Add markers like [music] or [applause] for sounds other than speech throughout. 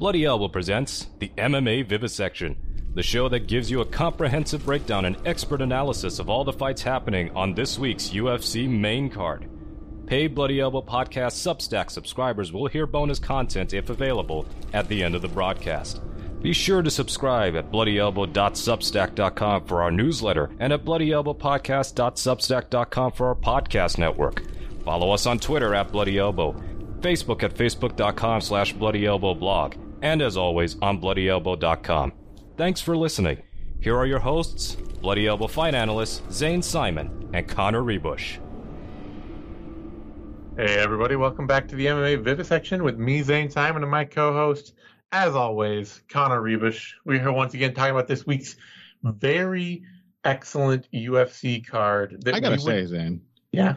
Bloody Elbow presents the MMA Vivisection, the show that gives you a comprehensive breakdown and expert analysis of all the fights happening on this week's UFC main card. Paid Bloody Elbow Podcast Substack subscribers will hear bonus content if available at the end of the broadcast. Be sure to subscribe at bloodyelbow.substack.com for our newsletter and at bloodyelbowpodcast.substack.com for our podcast network. Follow us on Twitter at Bloody Elbow, Facebook at facebook.com slash bloodyelbowblog, and as always on bloodyelbow.com. Thanks for listening. Here are your hosts, Bloody Elbow fight analysts Zane Simon and Connor Ruebusch. Hey everybody, welcome back to the MMA Vivisection with me, Zane Simon, and my co-host, as always, Connor Ruebusch. We're here once again talking about this week's very excellent UFC card. I gotta say, Zane. Yeah.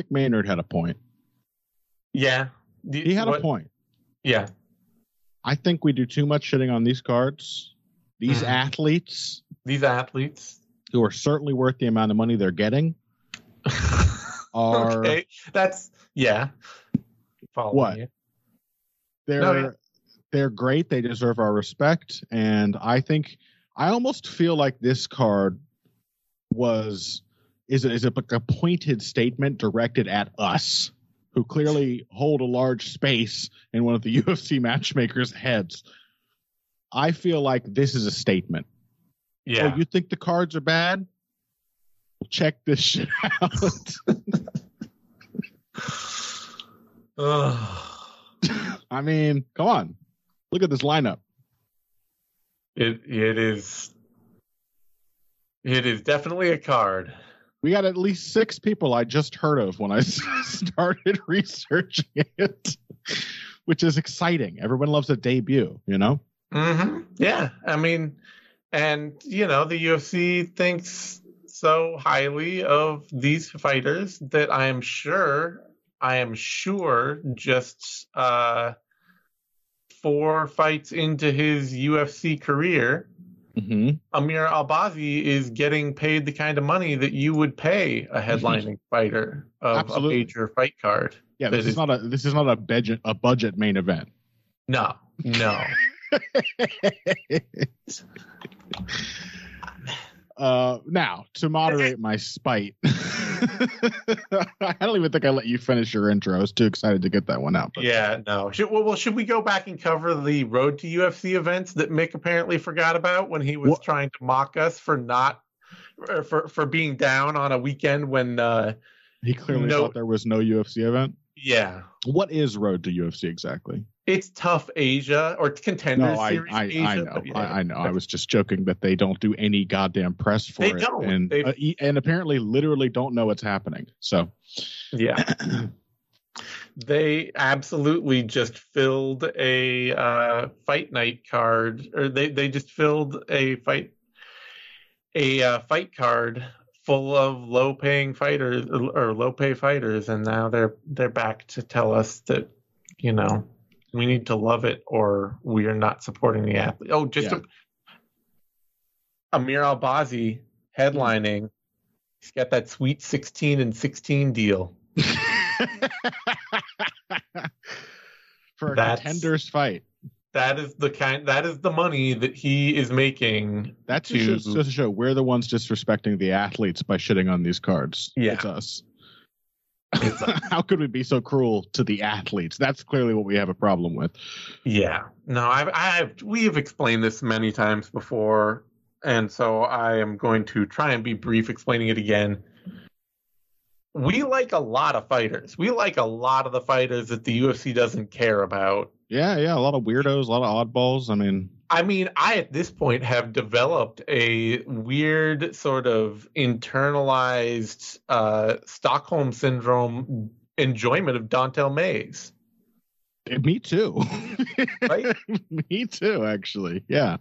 Mick Maynard had a point. Yeah. He had what? a point. Yeah. I think we do too much shitting on these cards. These mm-hmm. athletes. These athletes. Who are certainly worth the amount of money they're getting. [laughs] are okay. That's yeah. Follow what? You. They're no, they're great. They deserve our respect. And I think I almost feel like this card was is is a, a pointed statement directed at us who clearly hold a large space in one of the [laughs] UFC matchmakers' heads. I feel like this is a statement. Yeah. Oh, you think the cards are bad? Well, check this shit [laughs] out. [sighs] I mean, come on. Look at this lineup. It it is it is definitely a card we got at least six people I just heard of when I [laughs] started researching it, which is exciting. Everyone loves a debut, you know? Mm-hmm. Yeah. I mean, and, you know, the UFC thinks so highly of these fighters that I am sure, I am sure just uh, four fights into his UFC career mm-hmm. Amir Albazi is getting paid the kind of money that you would pay a headlining fighter of Absolutely. a major fight card. Yeah, this is, is, not a this is not a budget a budget main event. No, no. [laughs] [laughs] uh, now to moderate my spite. [laughs] [laughs] I don't even think I let you finish your intro. I was too excited to get that one out. But. Yeah, no. Should, well, well, should we go back and cover the road to UFC events that Mick apparently forgot about when he was what? trying to mock us for not for for being down on a weekend when uh, he clearly no, thought there was no UFC event? Yeah. What is road to UFC exactly? it's TUF Asia or contenders no, I, series I, Asia. I know, yeah. I, I, know. I was just joking that they don't do any goddamn press for they it, don't. and uh, and apparently literally don't know what's happening. So, yeah, [clears throat] they absolutely just filled a uh, fight night card, or they they just filled a fight a uh, fight card full of low paying fighters or low pay fighters, and now they're they're back to tell us that you know we need to love it or we are not supporting the athlete. Oh, just yeah. a, Amir Albazi headlining. He's got that sweet 16 and 16 deal. [laughs] For a That's, contenders fight. That is the kind that is the money that he is making. That's to, just to show we're the ones disrespecting the athletes by shitting on these cards. Yeah. It's us. [laughs] how could we be so cruel to the athletes? That's clearly what we have a problem with. Yeah. No, I've, I've we have explained this many times before, and so I am going to try and be brief explaining it again. We like a lot of fighters. We like a lot of the fighters that the UFC doesn't care about. Yeah, yeah, a lot of weirdos, a lot of oddballs. I mean, I mean, I at this point have developed a weird sort of internalized uh, Stockholm syndrome enjoyment of Don'Tale Mayes. Me too. right? [laughs] Me too, actually. Yeah.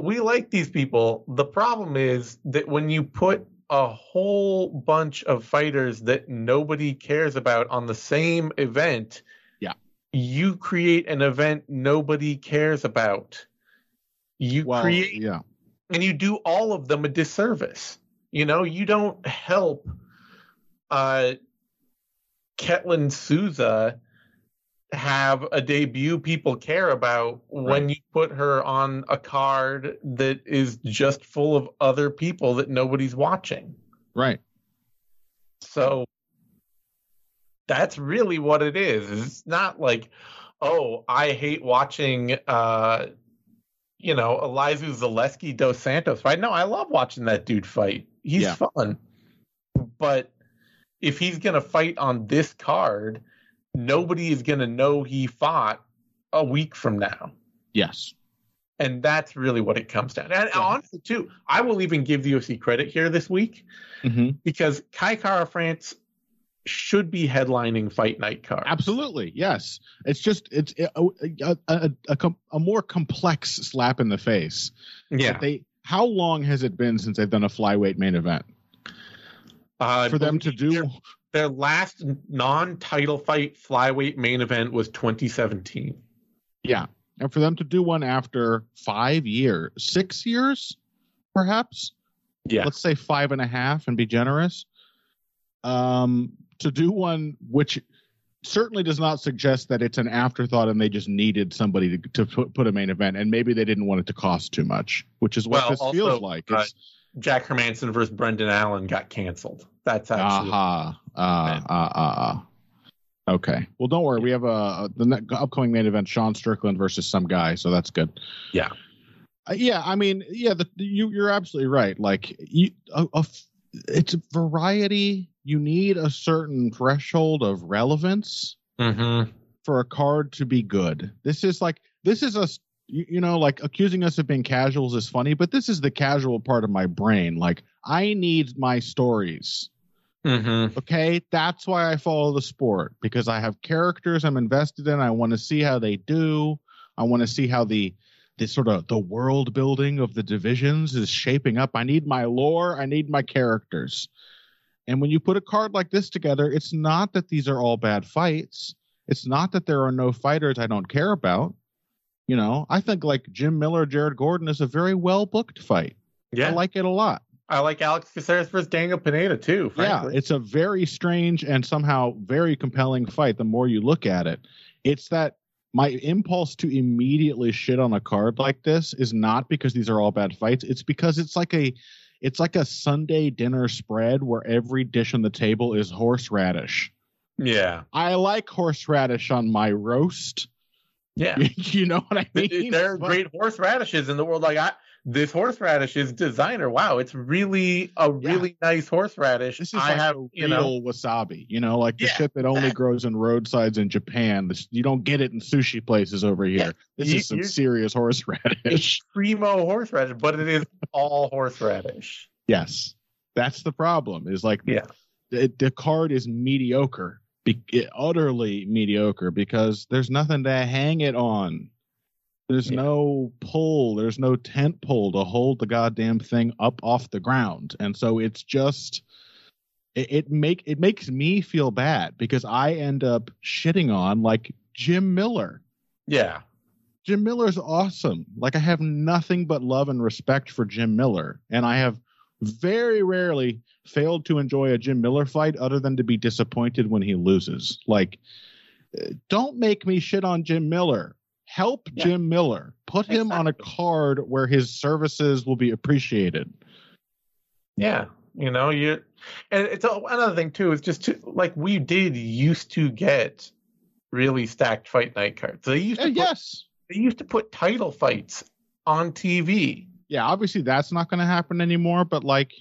We like these people. The problem is that when you put a whole bunch of fighters that nobody cares about on the same event, you create an event nobody cares about. You well, create, yeah, and you do all of them a disservice. You know, you don't help uh, Ketlen Souza have a debut people care about right. when you put her on a card that is just full of other people that nobody's watching. Right. So that's really what it is. It's not like, oh, I hate watching uh you know, Elizeu Zaleski dos Santos fight. No, I love watching that dude fight. He's yeah. fun. But if he's gonna fight on this card, nobody is gonna know he fought a week from now. Yes. And that's really what it comes down. To. And yeah. honestly, too, I will even give the UFC credit here this week mm-hmm. because Kai Kara-France should be headlining fight night cards. Absolutely, yes. It's just it's a, a, a, a, a more complex slap in the face. Yeah. They how long has it been since they've done a flyweight main event? Uh, For them to do their, their last non-title fight flyweight main event was 2017. Yeah, and for them to do one after five years, six years, perhaps. Yeah. Let's say five and a half and be generous. Um, to do one which certainly does not suggest that it's an afterthought and they just needed somebody to, to put, put a main event and maybe they didn't want it to cost too much which is what well, this also, feels like. uh, jack hermansson versus brendan allen got canceled. That's actually uh-huh. uh, uh, uh, uh, okay. Well don't worry. We have a, a the upcoming main event sean strickland versus some guy so that's good. Yeah. Uh, yeah i mean yeah the, you, you're absolutely right. Like you, a, a, it's variety you need a certain threshold of relevance mm-hmm. for a card to be good. This is like this is a you know like accusing us of being casuals is funny, but this is the casual part of my brain. Like I need my stories. Mm-hmm. Okay, that's why I follow the sport because I have characters I'm invested in. I want to see how they do. I want to see how the the sort of the world building of the divisions is shaping up. I need my lore. I need my characters. And when you put a card like this together, it's not that these are all bad fights. It's not that there are no fighters I don't care about. You know, I think like Jim Miller, Jared Gordon is a very well booked fight. Yeah. I like it a lot. I like Alex Caceres versus Daniel Pineda too. Frankly. Yeah, it's a very strange and somehow very compelling fight. The more you look at it, it's that my impulse to immediately shit on a card like this is not because these are all bad fights. It's because it's like a it's like a Sunday dinner spread where every dish on the table is horseradish. Yeah. I like horseradish on my roast. Yeah. [laughs] you know what I mean? There are great horseradishes in the world. Like I this horseradish is designer. Wow, it's really a really yeah. nice horseradish. This is I like have, you know, wasabi. You know, like the yeah, shit that only that, grows in roadsides in Japan. This, you don't get it in sushi places over here. Yeah, this you, is some serious horseradish. [laughs] Primo horseradish, but it is all horseradish. Yes, that's the problem. Is like yeah, the, the card is mediocre, be, utterly mediocre because there's nothing to hang it on. There's yeah. no pull, there's no tent pole to hold the goddamn thing up off the ground. And so it's just it, it make it makes me feel bad because I end up shitting on like Jim Miller. Yeah. Jim Miller's awesome. Like I have nothing but love and respect for Jim Miller. And I have very rarely failed to enjoy a Jim Miller fight other than to be disappointed when he loses. Like eh, don't make me shit on Jim Miller help yeah. Jim Miller. Put him exactly. on a card where his services will be appreciated. Yeah, you know, you and it's another thing too is just to, like we did used to get really stacked fight night cards. They used to eh, put, yes, they used to put title fights on TV. Yeah, obviously that's not going to happen anymore, but like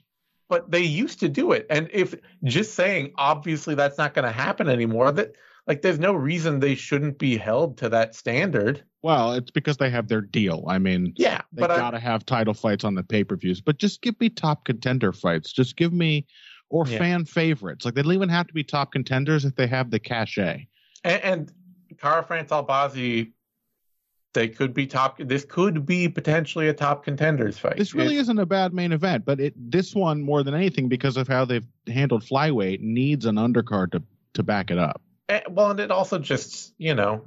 but they used to do it. And if just saying obviously that's not going to happen anymore, that like there's no reason they shouldn't be held to that standard. Well, it's because they have their deal. I mean, yeah, they got to have title fights on the pay per views, but just give me top contender fights. Just give me or yeah. fan favorites. Like they don't even have to be top contenders if they have the cachet. And, and Kara-France Albazi, they could be top. This could be potentially a top contenders fight. This really is isn't a bad main event, but it this one more than anything because of how they've handled flyweight needs an undercard to to back it up. And, eh, well, and it also just, you know,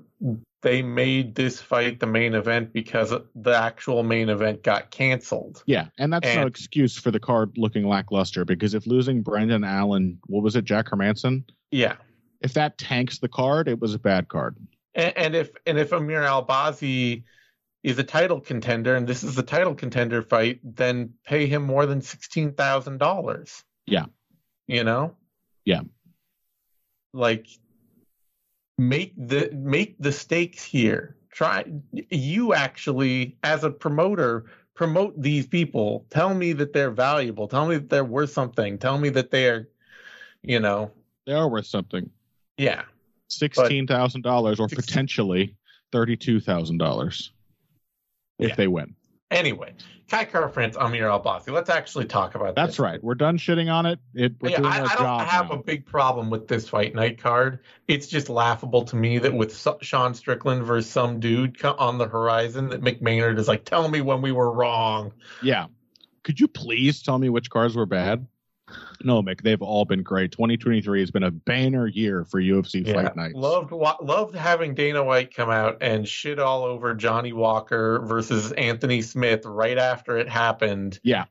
they made this fight the main event because the actual main event got canceled. Yeah, and that's and, no excuse for the card looking lackluster because if losing Brendan Allen, what was it, Jack Hermansson? Yeah. If that tanks the card, it was a bad card. And, and if and if Amir Albazi is a title contender and this is a title contender fight, then pay him more than sixteen thousand dollars. Yeah. You know? Yeah. Like make the make the stakes here. Try you actually as a promoter promote these people. Tell me that they're valuable. Tell me that they're worth something. Tell me that they're you know they are worth something. Yeah. Sixteen thousand dollars or potentially thirty two thousand dollars if yeah. they win. Anyway, Kai Kara-France, Amir Albazi. Let's actually talk about that. That's this. right. We're done shitting on it. it yeah, I, I don't have now. a big problem with this fight night card. It's just laughable to me that with Sean Strickland versus some dude on the horizon, that Mick Maynard is like, tell me when we were wrong. Yeah. Could you please tell me which cards were bad? No, Mick, they've all been great. 2023 has been a banner year for UFC yeah, fight nights. Loved loved having Dana White come out and shit all over Johnny Walker versus Anthony Smith right after it happened. Yeah.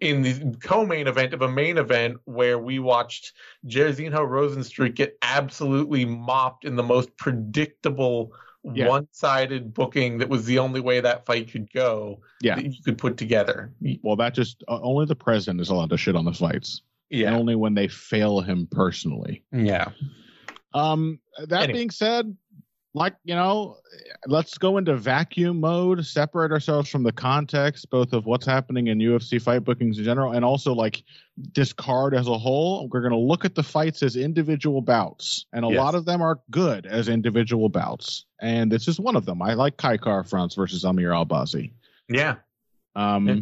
In the co-main event of a main event where we watched Jairzinho Rozenstruik get absolutely mopped in the most predictable yeah. one-sided booking that was the only way that fight could go yeah. that you could put together. Well, that just uh, only the president is allowed to shit on the fights. Yeah. And only when they fail him personally. Yeah. Um that anyway. being said, like, you know, let's go into vacuum mode, separate ourselves from the context both of what's happening in UFC fight bookings in general and also like this card as a whole. We're going to look at the fights as individual bouts, and a yes. lot of them are good as individual bouts. And this is one of them. I like Kai Kara-France versus Amir Albazi. Yeah. Um yeah.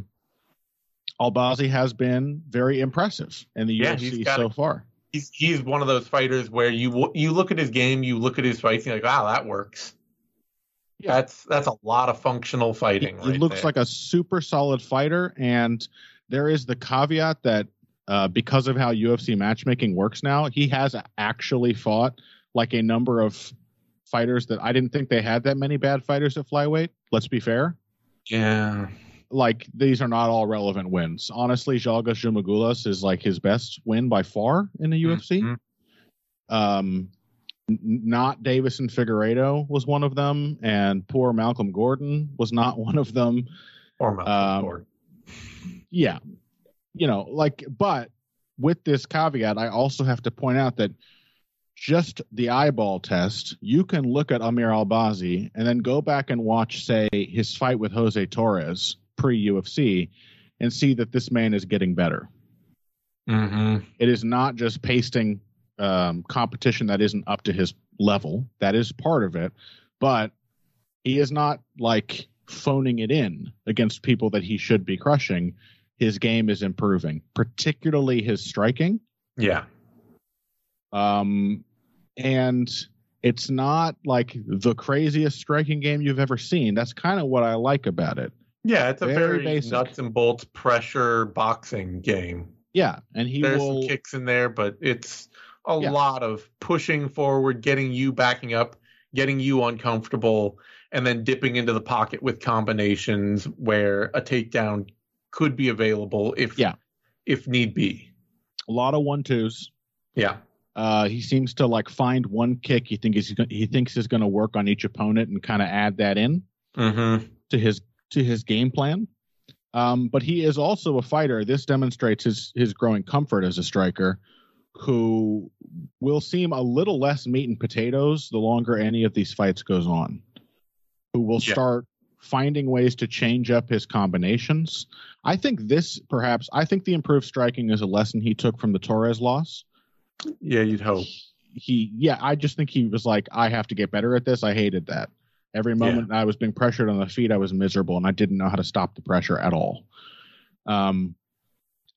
Albazi has been very impressive in the yeah, UFC so far. He's he's one of those fighters where you you look at his game, you look at his fights, and you're like, wow, that works. Yeah. That's that's a lot of functional fighting. He, right he looks there. like a super solid fighter, and there is the caveat that uh, because of how UFC matchmaking works now, he has actually fought like a number of fighters that I didn't think they had that many bad fighters at flyweight. Let's be fair. Yeah like these are not all relevant wins. Honestly, Zhalgas Zhumagulov is like his best win by far in the UFC. Mm-hmm. Um, n- not Deiveson Figueiredo was one of them, and poor Malcolm Gordon was not one of them. Or Malcolm um, Gordon. Yeah, you know, like, but with this caveat, I also have to point out that just the eyeball test, you can look at Amir Albazi and then go back and watch, say, his fight with Jose Torres pre UFC and see that this man is getting better. Mm-hmm. It is not just pasting um, competition that isn't up to his level. That is part of it, but he is not like phoning it in against people that he should be crushing. His game is improving, particularly his striking. Yeah. Um, and it's not like the craziest striking game you've ever seen. That's kind of what I like about it. Yeah, it's a very, very nuts and bolts pressure boxing game. Yeah, and he there's will... some kicks in there, but it's a yeah. lot of pushing forward, getting you backing up, getting you uncomfortable, and then dipping into the pocket with combinations where a takedown could be available if yeah. if need be. A lot of one twos. Yeah. Uh, he seems to like find one kick he think he's he thinks is going to work on each opponent and kind of add that in mm-hmm. to his to his game plan. Um, but he is also a fighter. This demonstrates his his growing comfort as a striker, who will seem a little less meat and potatoes the longer any of these fights goes on. Who will yeah. start finding ways to change up his combinations. I think this perhaps I think the improved striking is a lesson he took from the Torres loss. Yeah, you'd hope. He yeah, I just think he was like, I have to get better at this. I hated that. Every moment yeah. I was being pressured on the feet, I was miserable, and I didn't know how to stop the pressure at all. Um,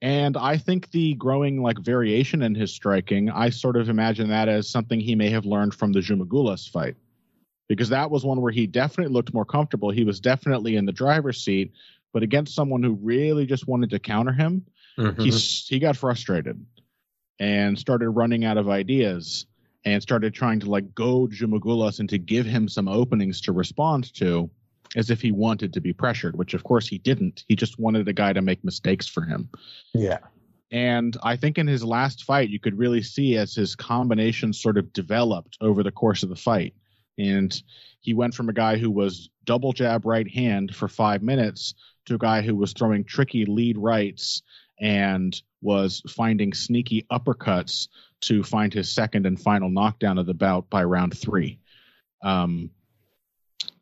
and I think the growing like variation in his striking, I sort of imagine that as something he may have learned from the Zhumagulov fight, because that was one where he definitely looked more comfortable. He was definitely in the driver's seat, but against someone who really just wanted to counter him, mm-hmm. he he got frustrated and started running out of ideas and started trying to like goad and to give him some openings to respond to as if he wanted to be pressured, which of course he didn't. He just wanted a guy to make mistakes for him. Yeah. And I think in his last fight, you could really see as his combinations sort of developed over the course of the fight And he went from a guy who was double jab right hand for five minutes to a guy who was throwing tricky lead rights and was finding sneaky uppercuts to find his second and final knockdown of the bout by round three. Um,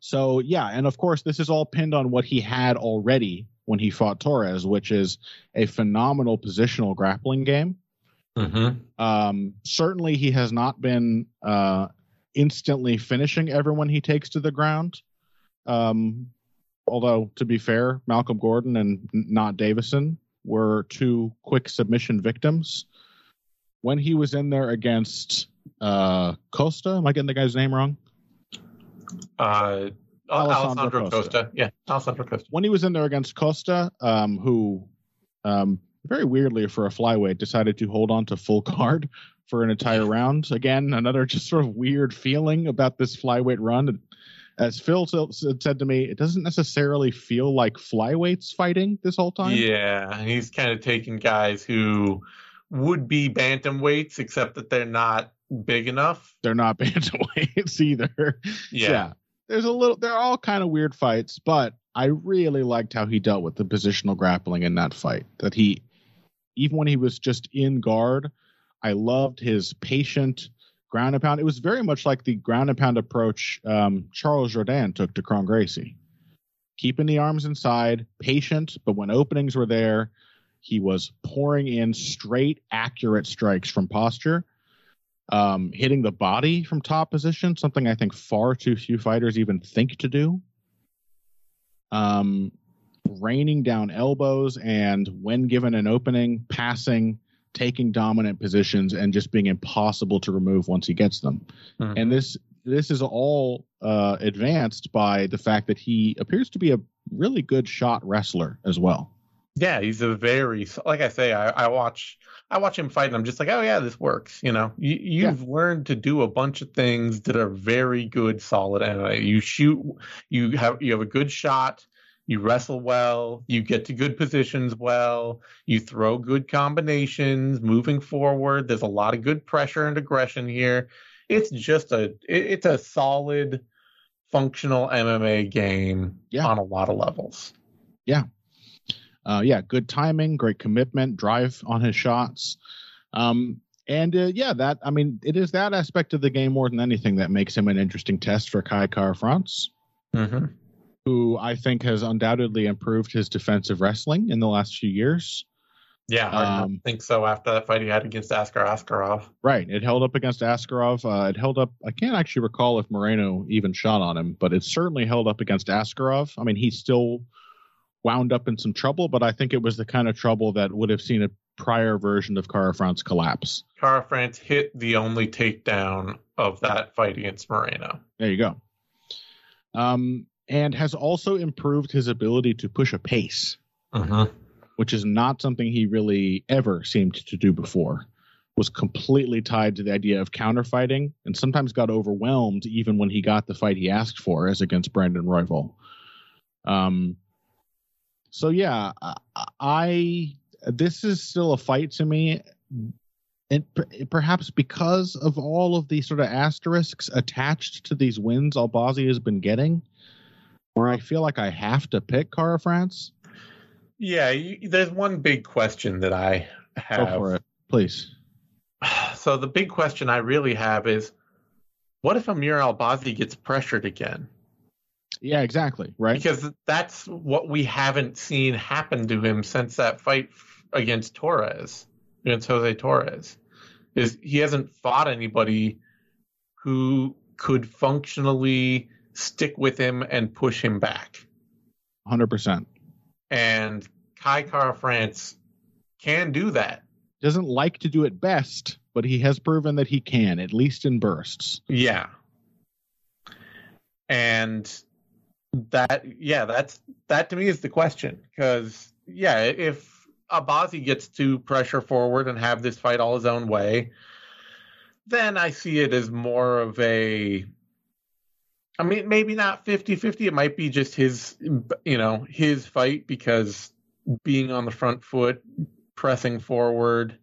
so yeah, and of course this is all pinned on what he had already when he fought Torres, which is a phenomenal positional grappling game. Mm-hmm. Um, certainly, he has not been uh, instantly finishing everyone he takes to the ground. Um, although, to be fair, Malcolm Gordon and not Deiveson were two quick submission victims. When he was in there against uh, Costa, am I getting the guy's name wrong? Uh, Alessandro, Alessandro Costa. Costa. Yeah, Alessandro Costa. When he was in there against Costa, um, who um, very weirdly for a flyweight decided to hold on to full guard for an entire round. Again, another just sort of weird feeling about this flyweight run. As Phil said to me, it doesn't necessarily feel like flyweights fighting this whole time. Yeah, he's kind of taking guys who would be bantamweights, except that they're not big enough. They're not [laughs] bantamweights either. Yeah. yeah. There's a little they're all kind of weird fights, but I really liked how he dealt with the positional grappling in that fight. That he even when he was just in guard, I loved his patient ground and pound. It was very much like the ground and pound approach um, Charles Jourdain took to Kron Gracie. Keeping the arms inside, patient, but when openings were there, he was pouring in straight, accurate strikes from posture um, hitting the body from top position, something I think far too few fighters even think to do. Um, raining down elbows and when given an opening, passing, taking dominant positions, and just being impossible to remove once he gets them. Mm-hmm. And this this is all uh, advanced by the fact that he appears to be a really good shot wrestler as well. Yeah, he's a very like I say, I, I watch I watch him fight and I'm just like, oh yeah, this works. You know, you, you've yeah. learned to do a bunch of things that are very good, solid MMA. You shoot, you have you have a good shot. You wrestle well. You get to good positions well. You throw good combinations. Moving forward, there's a lot of good pressure and aggression here. It's just a it, it's a solid, functional MMA game yeah. on a lot of levels. Yeah, uh, yeah, good timing, great commitment, drive on his shots. Um, and uh, yeah, that I mean, it is that aspect of the game more than anything that makes him an interesting test for Kai Kara-France, mm-hmm. Who I think has undoubtedly improved his defensive wrestling in the last few years. Yeah, I um, think so. After that fight he had against Askar Askarov, right? It held up against Askarov. Uh, it held up. I can't actually recall if Moreno even shot on him, but it certainly held up against Askarov. I mean, he still wound up in some trouble, but I think it was the kind of trouble that would have seen a prior version of Kara-France collapse. Kara-France hit the only takedown of that fight against Moreno. There you go. Um, and has also improved his ability to push a pace, uh-huh. which is not something he really ever seemed to do before. Was completely tied to the idea of counterfighting and sometimes got overwhelmed even when he got the fight he asked for, as against Brandon Royval. Um, so yeah, I this is still a fight to me, and perhaps because of all of the sort of asterisks attached to these wins Albazi has been getting, where I feel like I have to pick Kara-France. Yeah, you, there's one big question that I have. Go for it, please. [sighs] So the big question I really have is, what if Amir Albazi gets pressured again? Yeah, exactly. Right. Because that's what we haven't seen happen to him since that fight against Torres, against Jose Torres. Is he hasn't fought anybody who could functionally stick with him and push him back. 100%. And Kai Kara-France can do that. Doesn't like to do it best, but he has proven that he can, at least in bursts. Yeah. And that yeah, that's that to me is the question because yeah, if Albazi gets to pressure forward and have this fight all his own way, then I see it as more of a I mean, maybe not 50-50. It might be just his, you know, his fight because being on the front foot, pressing forward,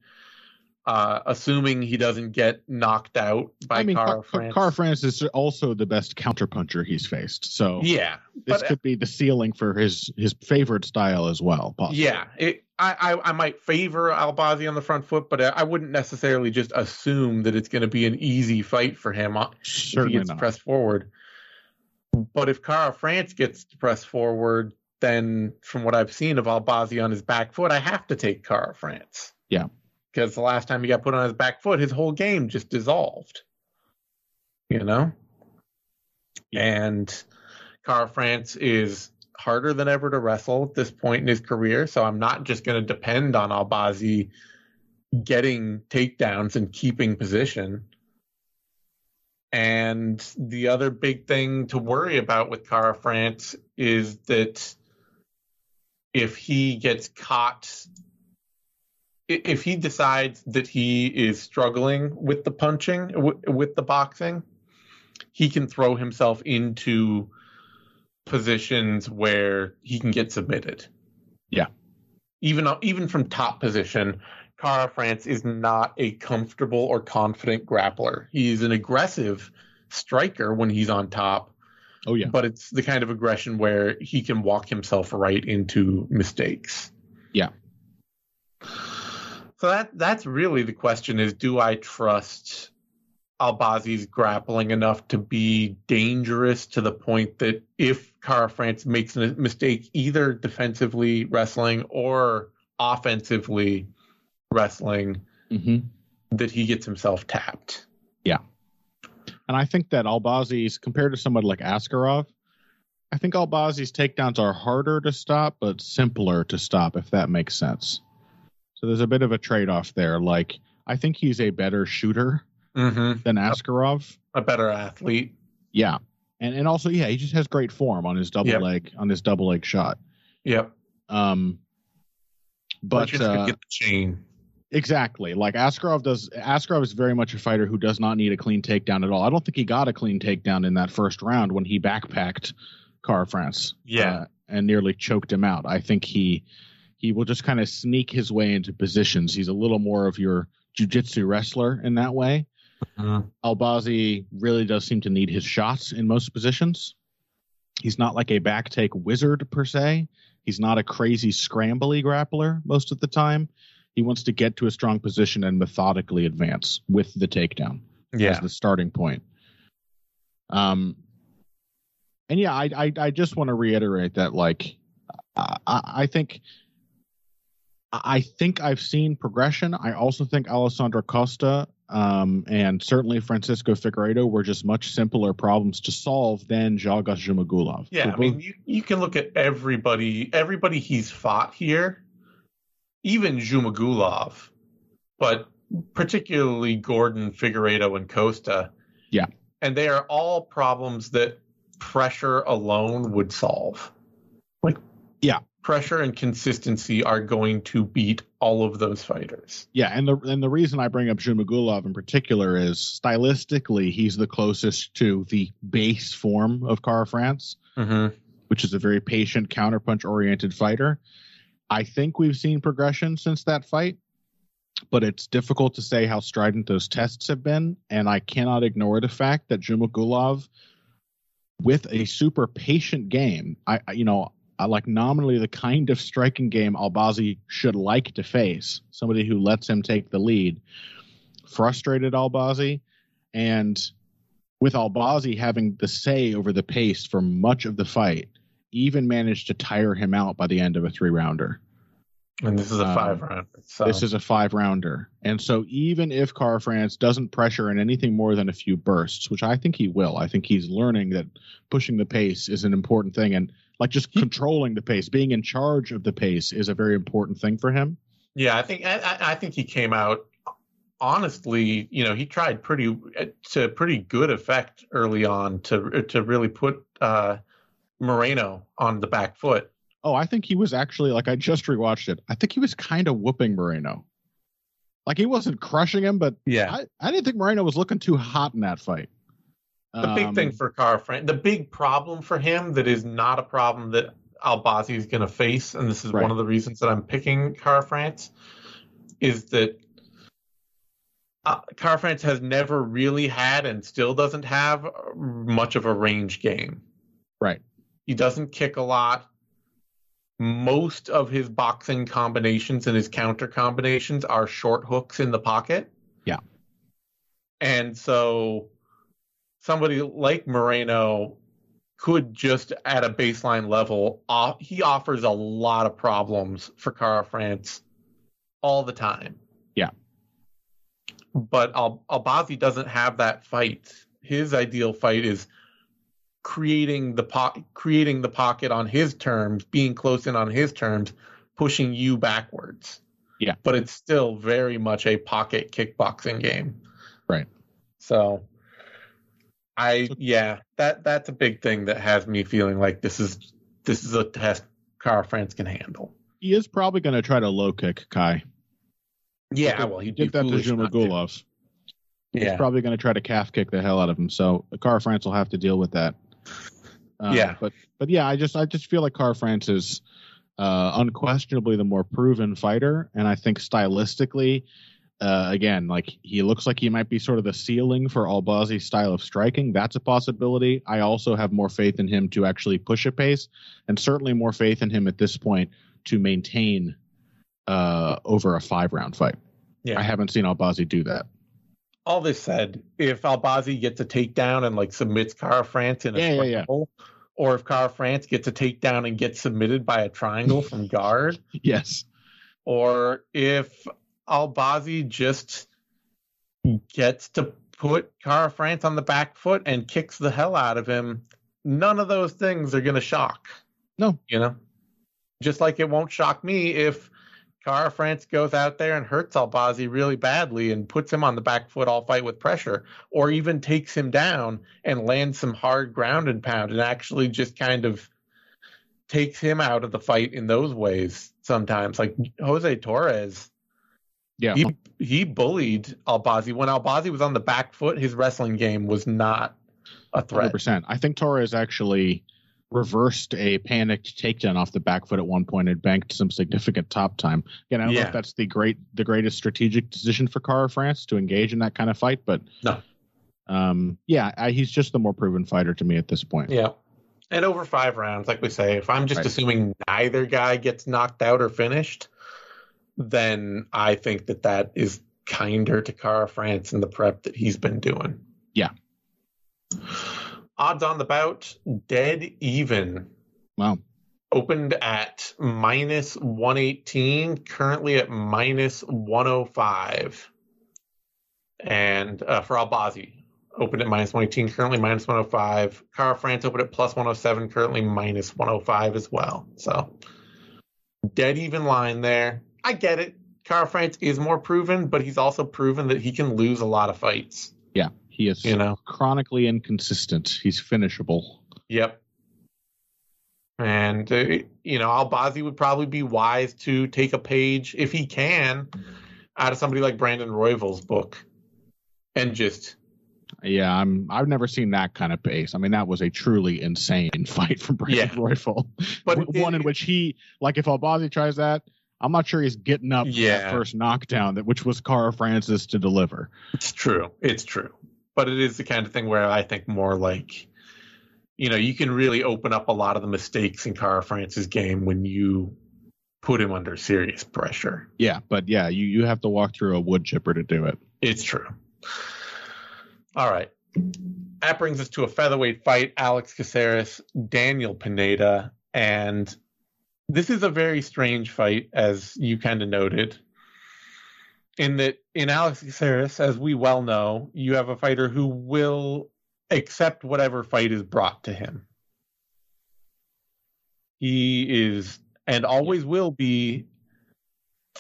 uh, assuming he doesn't get knocked out by I mean, Kara France. Kara France is also the best counterpuncher he's faced. So yeah, this but, uh, could be the ceiling for his his favorite style as well. Possibly. Yeah, it, I, I, I might favor Albazi on the front foot, but uh, I wouldn't necessarily just assume that it's going to be an easy fight for him Certainly if he gets not. pressed forward. But if Kara France gets to press forward, then from what I've seen of Albazi on his back foot, I have to take Kara France. Yeah because the last time he got put on his back foot, his whole game just dissolved. You know? And Kara France is harder than ever to wrestle at this point in his career, so I'm not just going to depend on Albazi getting takedowns and keeping position. And the other big thing to worry about with Kara France is that if he gets caught if he decides that he is struggling with the punching with the boxing he can throw himself into positions where he can get submitted. Yeah. Even even from top position Kara France is not a comfortable or confident grappler. He's an aggressive striker when he's on top oh yeah. but it's the kind of aggression where he can walk himself right into mistakes. Yeah. So that that's really the question: is do I trust Albazi's grappling enough to be dangerous to the point that if Kara France makes a mistake, either defensively wrestling or offensively wrestling, mm-hmm. that he gets himself tapped? Yeah. And I think that Albazi's compared to somebody like Askarov, I think Albazi's takedowns are harder to stop, but simpler to stop, if that makes sense. So there's a bit of a trade off there. Like I think he's a better shooter mm-hmm. than Askarov. A better athlete. Yeah. And and also, yeah, he just has great form on his double yep. leg on his double leg shot. Yep. Um but uh, get the chain. Exactly. Like Askarov does Askarov is very much a fighter who does not need a clean takedown at all. I don't think he got a clean takedown in that first round when he backpacked Kara France. Yeah. Uh, and nearly choked him out. I think he he will just kind of sneak his way into positions. He's a little more of your jujitsu wrestler in that way. Uh-huh. Albazi really does seem to need his shots in most positions. He's not like a back take wizard per se. He's not a crazy scrambly grappler most of the time. He wants to get to a strong position and methodically advance with the takedown yeah. as the starting point. Um, and yeah, I I, I just want to reiterate that like I, I think I think I've seen progression. I also think Alessandro Costa um, and certainly Francisco Figueiredo were just much simpler problems to solve than Zhalgas Zhumagulov. Yeah, both... I mean, you, you can look at everybody, everybody he's fought here, even Zhumagulov, but particularly Gordon, Figueiredo, and Costa. Yeah. And they are all problems that pressure alone would solve. Like, yeah, pressure and consistency are going to beat all of those fighters. Yeah, and the and the reason I bring up Zhumagulov in particular is stylistically he's the closest to the base form of Kara France, mm-hmm. which is a very patient counterpunch oriented fighter. I think we've seen progression since that fight, but it's difficult to say how strident those tests have been, and I cannot ignore the fact that Zhumagulov with a super patient game, I you know uh, like nominally the kind of striking game Albazi should like to face. Somebody who lets him take the lead. Frustrated Albazi, and with Albazi having the say over the pace for much of the fight, even managed to tire him out by the end of a three rounder. And this is a five um, rounder. So. This is a five rounder. And so even if Kara France doesn't pressure in anything more than a few bursts, which I think he will, I think he's learning that pushing the pace is an important thing. And like just controlling the pace, being in charge of the pace is a very important thing for him. Yeah, I think I, I think he came out honestly. You know, he tried pretty to pretty good effect early on to to really put uh, Moreno on the back foot. Oh, I think he was actually like I just rewatched it. I think he was kind of whooping Moreno. Like he wasn't crushing him, but yeah, I, I didn't think Moreno was looking too hot in that fight. The big um, thing for Kara France, the big problem for him that is not a problem that Albazi is going to face, and this is right. one of the reasons that I'm picking Kara France, is that uh, France has never really had and still doesn't have much of a range game. Right. He doesn't kick a lot. Most of his boxing combinations and his counter combinations are short hooks in the pocket. Yeah. And so somebody like Moreno could just at a baseline level, uh, he offers a lot of problems for Kara France all the time. Yeah. But Al- Albazi doesn't have that fight. His ideal fight is creating the po- creating the pocket on his terms, being close in on his terms, pushing you backwards. Yeah. But it's still very much a pocket kickboxing game. Right. So I yeah, that that's a big thing that has me feeling like this is this is a test Kara France can handle. He is probably going to try to low kick Kai. Yeah, well, he did that to Zhumagulov. Yeah. He's probably going to try to calf kick the hell out of him. So Kara France will have to deal with that. Uh, yeah, but but yeah, I just I just feel like Kara France is uh, unquestionably the more proven fighter, and I think stylistically, uh, again, like he looks like he might be sort of the ceiling for Albazi's style of striking. That's a possibility. I also have more faith in him to actually push a pace, and certainly more faith in him at this point to maintain uh, over a five round fight. Yeah. I haven't seen Albazi do that. All this said, if Albazi gets a takedown and like submits Kara France in a yeah, yeah, yeah. or if Kara France gets a takedown and gets submitted by a triangle from [laughs] guard, yes, or if Albazi just gets to put Kara France on the back foot and kicks the hell out of him, none of those things are going to shock. No, you know, just like it won't shock me if Kara France goes out there and hurts Albazi really badly and puts him on the back foot all fight with pressure, or even takes him down and lands some hard ground and pound and actually just kind of takes him out of the fight in those ways sometimes. Like Jose Torres. Yeah. He he bullied Albazi. When Albazi was on the back foot, his wrestling game was not a threat. 100%. I think Torres actually reversed a panicked takedown off the back foot at one point and banked some significant top time. Again, I don't Yeah. know if that's the great the greatest strategic decision for Kara France to engage in that kind of fight, but No. Um, yeah, I, he's just the more proven fighter to me at this point. Yeah. And over five rounds, like we say, if I'm just Right. assuming neither guy gets knocked out or finished, then I think that that is kinder to Kara France and the prep that he's been doing. Yeah. Odds on the bout, dead even. Wow. Opened at minus 118, currently at minus 105. And uh, for Albazi, opened at minus 118, currently minus 105. Kara France opened at plus 107, currently minus 105 as well. So dead even line there. I get it. Kara France is more proven, but he's also proven that he can lose a lot of fights. Yeah, he is You know? chronically inconsistent. He's finishable. Yep. And, uh, you know, Albazi would probably be wise to take a page, if he can, out of somebody like Brandon Royval's book and just, Yeah, I'm. I've never seen that kind of pace. I mean, that was a truly insane [laughs] fight from Brandon Yeah. Royval. But [laughs] one in which he, like, if Albazi tries that, I'm not sure he's getting up Yeah. that first knockdown that which was Kara France's to deliver. it's true. It's true. But it is the kind of thing where I think more like, you know, you can really open up a lot of the mistakes in Kara France's game when you put him under serious pressure. Yeah, but yeah, you you have to walk through a wood chipper to do it. It's true. All right. That brings us to a featherweight fight Alex Caceres, Daniel Pineda. And this is a very strange fight, as you kind of noted. In that, in Alex Caceres, as we well know, you have a fighter who will accept whatever fight is brought to him. He is, and always will be,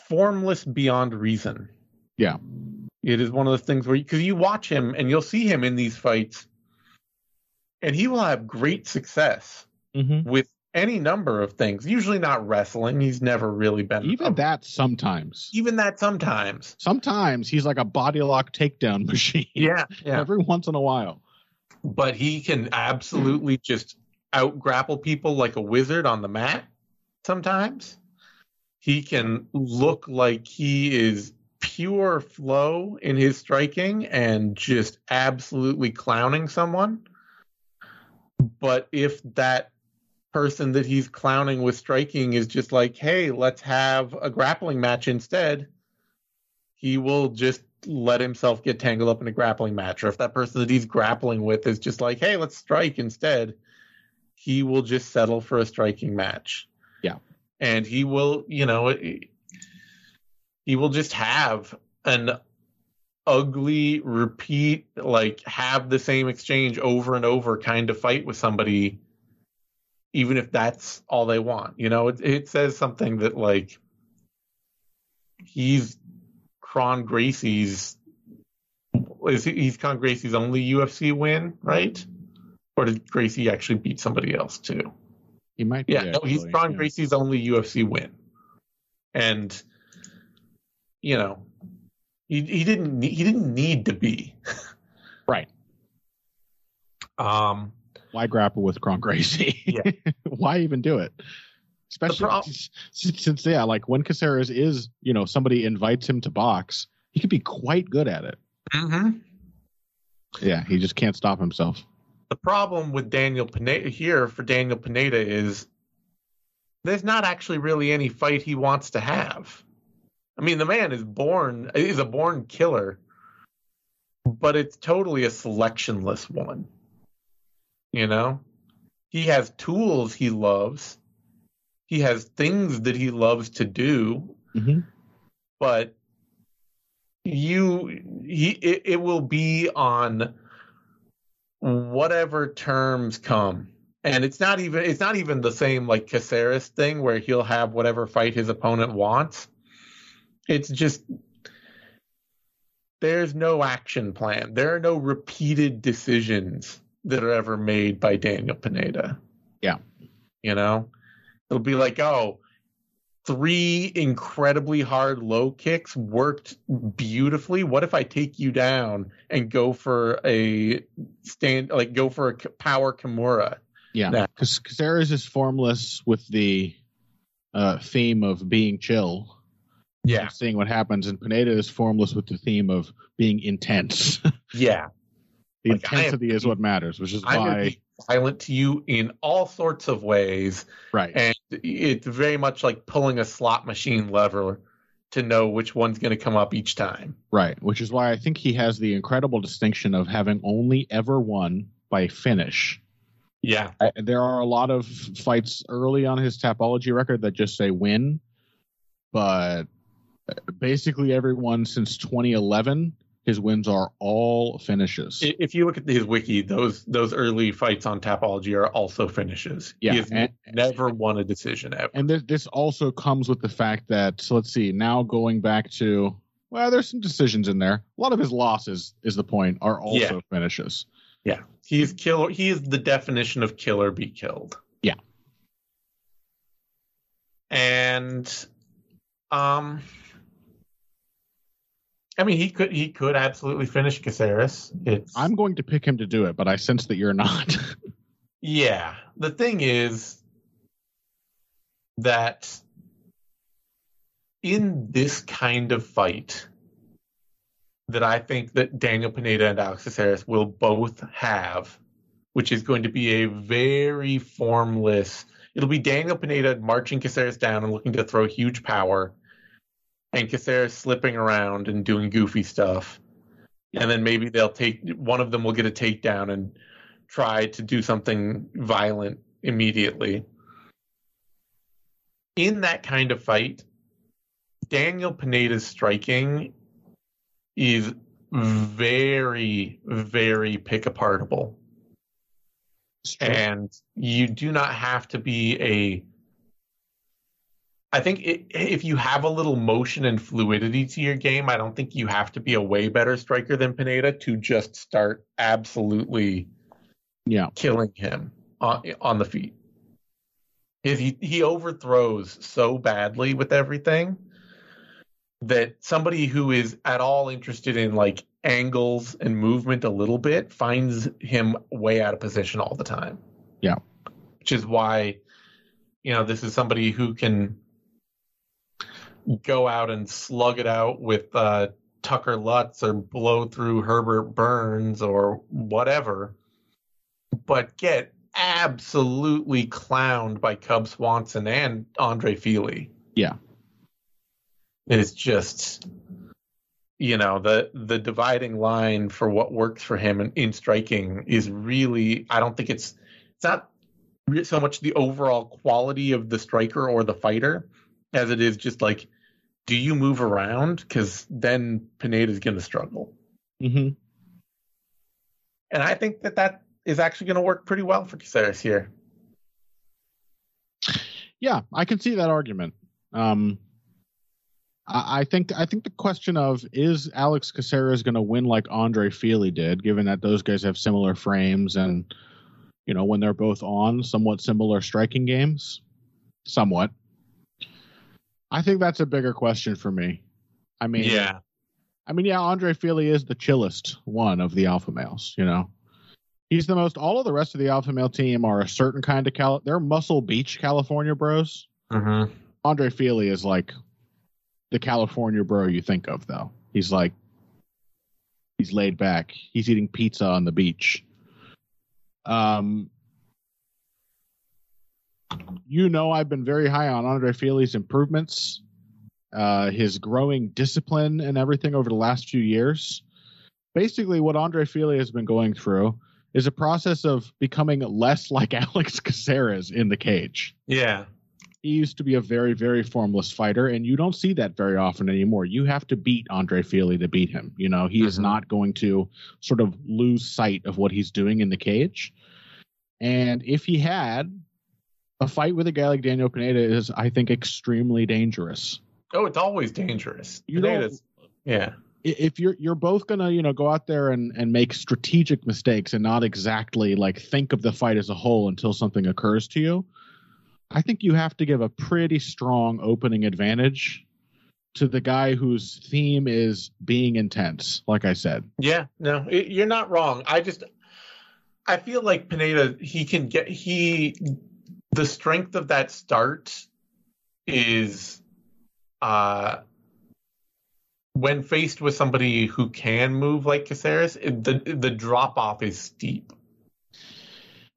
formless beyond reason. Yeah. It is one of those things where, because you watch him and you'll see him in these fights, and he will have great success Mm-hmm. with any number of things. Usually not wrestling. He's never really been Even a- that sometimes. Even that sometimes. Sometimes he's like a body lock takedown [laughs] machine. Yeah, yeah. Every once in a while. But he can absolutely just out grapple people like a wizard on the mat. Sometimes he can look like he is pure flow in his striking and just absolutely clowning someone. But if that person that he's clowning with striking is just like, hey, let's have a grappling match instead, he will just let himself get tangled up in a grappling match. Or if that person that he's grappling with is just like, hey, let's strike instead, he will just settle for a striking match. Yeah. And he will, you know, he will just have an ugly repeat like have the same exchange over and over kind of fight with somebody even if that's all they want you know it, it says something that like he's Kron Gracie's is he, he's Kron Gracie's only UFC win right or did Gracie actually beat somebody else too he might Be, yeah no he's Kron yeah. Gracie's only UFC win and you know he he didn't he didn't need to be. right. Um. Why grapple with Kron Gracie? Yeah. [laughs] Why even do it? Especially pro- since, since, yeah, like when Caceres is, you know, somebody invites him to box, he could be quite good at it. Mm-hmm. Yeah, he just can't stop himself. The problem with Daniel Pineda here for Daniel Pineda is there's not actually really any fight he wants to have. I mean, the man is born is a born killer, but it's totally a selectionless one. You know, he has tools he loves. He has things that he loves to do, mm-hmm. but you he it, it will be on whatever terms come and it's not even it's not even the same like Caceres thing where he'll have whatever fight his opponent wants. It's just there's no action plan. There are no repeated decisions that are ever made by Daniel Pineda. Yeah. You know, it'll be like, oh, three incredibly hard low kicks worked beautifully. What if I take you down and go for a stand, like go for a power Kimura? Yeah, because Caceres is formless with the uh, theme of being chill yeah seeing what happens and pineda is formless with the theme of being intense [laughs] yeah the like, intensity is what matters which is why violent to you in all sorts of ways right. and it's very much like pulling a slot machine lever to know which one's going to come up each time. Right which is why i think he has the incredible distinction of having only ever won by finish. Yeah. I, there are a lot of fights early on his tapology record that just say win but basically everyone since 2011 his wins are all finishes. If you look at his wiki, those those early fights on Tapology are also finishes. Yeah, he has and, never won a decision ever. And this, this also comes with the fact that so let's see, now going back to well, there's some decisions in there. A lot of his losses is the point are also yeah. finishes. Yeah, he's killer. He is the definition of killer be killed. Yeah, and um I mean, he could he could absolutely finish Caceres. It's I'm going to pick him to do it, but I sense that you're not. [laughs] yeah, the thing is that in this kind of fight, that I think that Daniel Pineda and Alex Caceres will both have, which is going to be a very formless. It'll be Daniel Pineda marching Caceres down and looking to throw huge power and Caceres slipping around and doing goofy stuff. And then maybe they'll take one of them will get a takedown and try to do something violent immediately. In that kind of fight, Daniel Pineda's striking is very, very pick apartable. And you do not have to be a I think it, if you have a little motion and fluidity to your game, I don't think you have to be a way better striker than Pineda to just start absolutely yeah killing him on, on the feet. If He he overthrows so badly with everything that somebody who is at all interested in like angles and movement a little bit finds him way out of position all the time. Yeah. Which is why you know this is somebody who can go out and slug it out with uh, Tucker Lutz or blow through Herbert Burns or whatever, but get absolutely clowned by Cub Swanson and Andre Fili. Yeah. It's just you know the the dividing line for what works for him in, in striking is really I don't think it's it's not so much the overall quality of the striker or the fighter as it is just like do you move around because then Pineda is going to struggle. Mm-hmm. And I think that that is actually going to work pretty well for Caceres here. Yeah, I can see that argument. Um, I, I think I think the question of is Alex Caceres going to win like Andre Fili did, given that those guys have similar frames and you know when they're both on somewhat similar striking games, somewhat. I think that's a bigger question for me. I mean, yeah, I mean, yeah, Andre Fili is the chillest one of the alpha males. You know, he's the most. All of the rest of the alpha male team are a certain kind of cal. They're Muscle Beach, California bros. Mm-hmm. Andre Fili is like the California bro you think of, though. He's like, he's laid back. He's eating pizza on the beach. Um, you know, I've been very high on Andre Fili's improvements, uh, his growing discipline and everything over the last few years. Basically, what Andre Fili has been going through is a process of becoming less like [laughs] Alex Caceres in the cage. Yeah. He used to be a very, very formless fighter, and you don't see that very often anymore. You have to beat Andre Fili to beat him. You know, he mm-hmm. is not going to sort of lose sight of what he's doing in the cage. And if he had, a fight with a guy like Daniel Pineda is, I think, extremely dangerous. Oh, it's always dangerous. You Pineda's, yeah. If you're you're both gonna you know go out there and and make strategic mistakes and not exactly like think of the fight as a whole until something occurs to you, I think you have to give a pretty strong opening advantage to the guy whose theme is being intense. Like I said. Yeah. No, it, you're not wrong. I just I feel like Pineda he can get he the strength of that start is uh when faced with somebody who can move like Caceres, the the drop off is steep.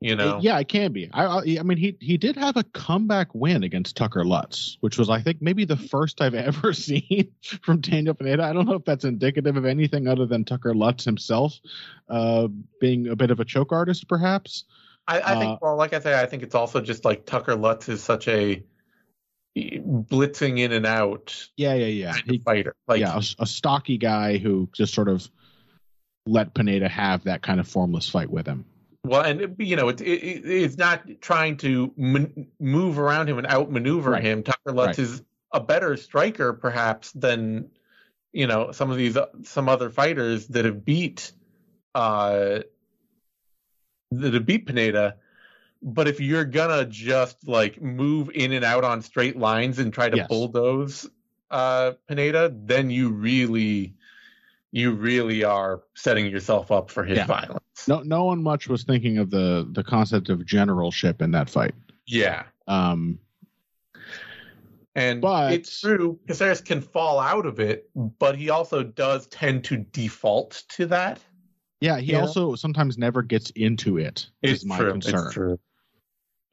You know, yeah, it can be. I, I, I mean, he he did have a comeback win against Tucker Lutz, which was, I think, maybe the first I've ever [laughs] seen from Daniel Pineda. I don't know if that's indicative of anything other than Tucker Lutz himself uh, being a bit of a choke artist, perhaps. I, I think, uh, well, like I say, I think it's also just like Tucker Lutz is such a blitzing in and out. Yeah, yeah, yeah. He, fighter, like yeah, a, a, stocky guy who just sort of let Pineda have that kind of formless fight with him. Well, and you know, it, it, it's not trying to man- move around him and outmaneuver right. him. Tucker Lutz right. is a better striker, perhaps, than you know some of these some other fighters that have beat uh to beat Pineda. But if you're gonna just like move in and out on straight lines and try to yes. bulldoze uh, Pineda, then you really, you really are setting yourself up for his yeah. violence. No, no one much was thinking of the the concept of generalship in that fight. Yeah. Um. And but, it's true, Caceres can fall out of it, but he also does tend to default to that. Yeah, he also sometimes never gets into it. It's is my true. concern. It's true.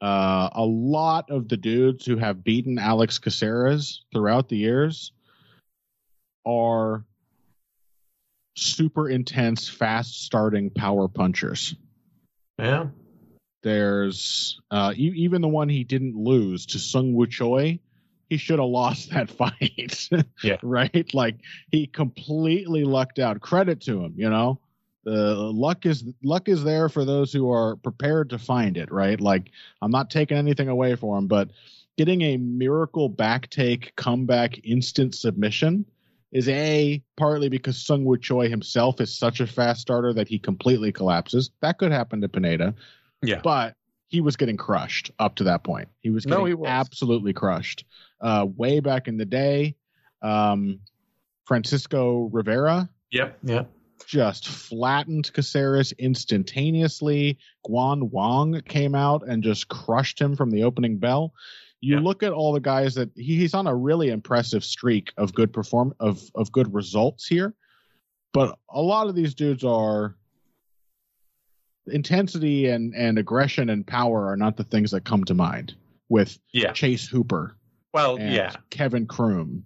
Uh, a lot of the dudes who have beaten Alex Caceres throughout the years are super intense, fast starting power punchers. Yeah. There's uh, e- even the one he didn't lose to Sung Woo Choi. He should have lost that [laughs] fight. yeah. right? Like he completely lucked out. Credit to him, you know? The luck is luck is there for those who are prepared to find it right like i'm not taking anything away for him but getting a miracle back take comeback instant submission is a partly because Sung Woo Choi himself is such a fast starter that he completely collapses. That could happen to Pineda. Yeah. But he was getting crushed up to that point. He was getting no, he was. absolutely crushed. Uh, way back in the day, um, Francisco Rivera. Yep. Yep just flattened Caceres instantaneously. Guan Wang came out and just crushed him from the opening bell. you yeah. look at all the guys that he, he's on a really impressive streak of good perform of of good results here, but a lot of these dudes are intensity and and aggression and power are not the things that come to mind with yeah. Chase Hooper. Well, yeah, Kevin Croom.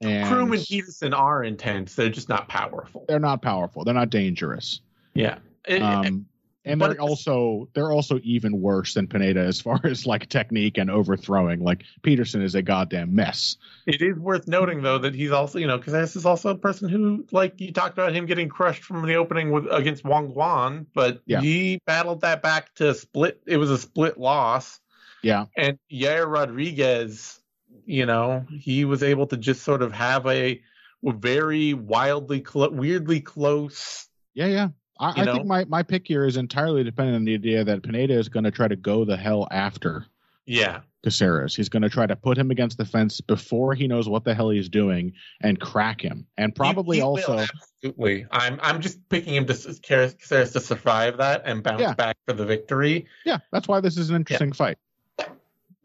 And Croom and Peterson are intense. They're just not powerful. They're not powerful. They're not dangerous. Yeah. Um, and they're also they're also even worse than Pineda as far [laughs] as like technique and overthrowing. Like Peterson is a goddamn mess. It is worth noting though that he's also you know because this is also a person who like you talked about him getting crushed from the opening with against Wang Guan, but yeah. he battled that back to split. It was a split loss. Yeah, and Yair Rodriguez, you know, he was able to just sort of have a very wildly, clo- weirdly close. Yeah, yeah I, I think my, my pick here is entirely dependent on the idea that Pineda is going to try to go the hell after. Yeah. Caceres. He's going to try to put him against the fence before he knows what the hell he's doing and crack him. And probably he, he also. absolutely. I'm I'm just picking him to Caceres to survive that and bounce yeah. back for the victory. Yeah, that's why this is an interesting yeah. fight.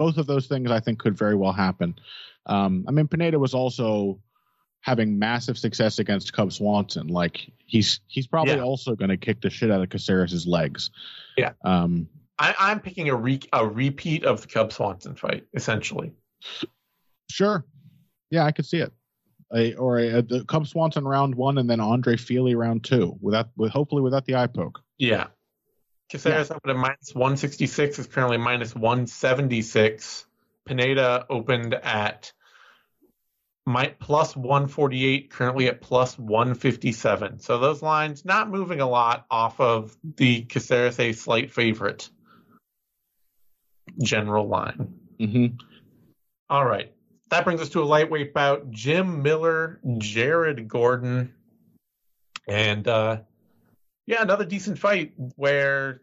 Both of those things I think could very well happen. Um, I mean, Pineda was also having massive success against Cub Swanson. Like he's he's probably yeah. also going to kick the shit out of Caceres' legs. Yeah. Um, I, am picking a re- a repeat of the Cub Swanson fight, essentially. Sure. Yeah, I could see it. A, or a, a, the Cub Swanson round one, and then Andre Fili round two, without with hopefully without the eye poke. Yeah. Caceres yeah. opened at minus 166 is currently minus 176. Pineda opened at my plus 148 currently at plus 157 so those lines not moving a lot off of the caceres a slight favorite general line mm-hmm. All right that brings us to a lightweight bout jim miller jared gordon and uh yeah another decent fight where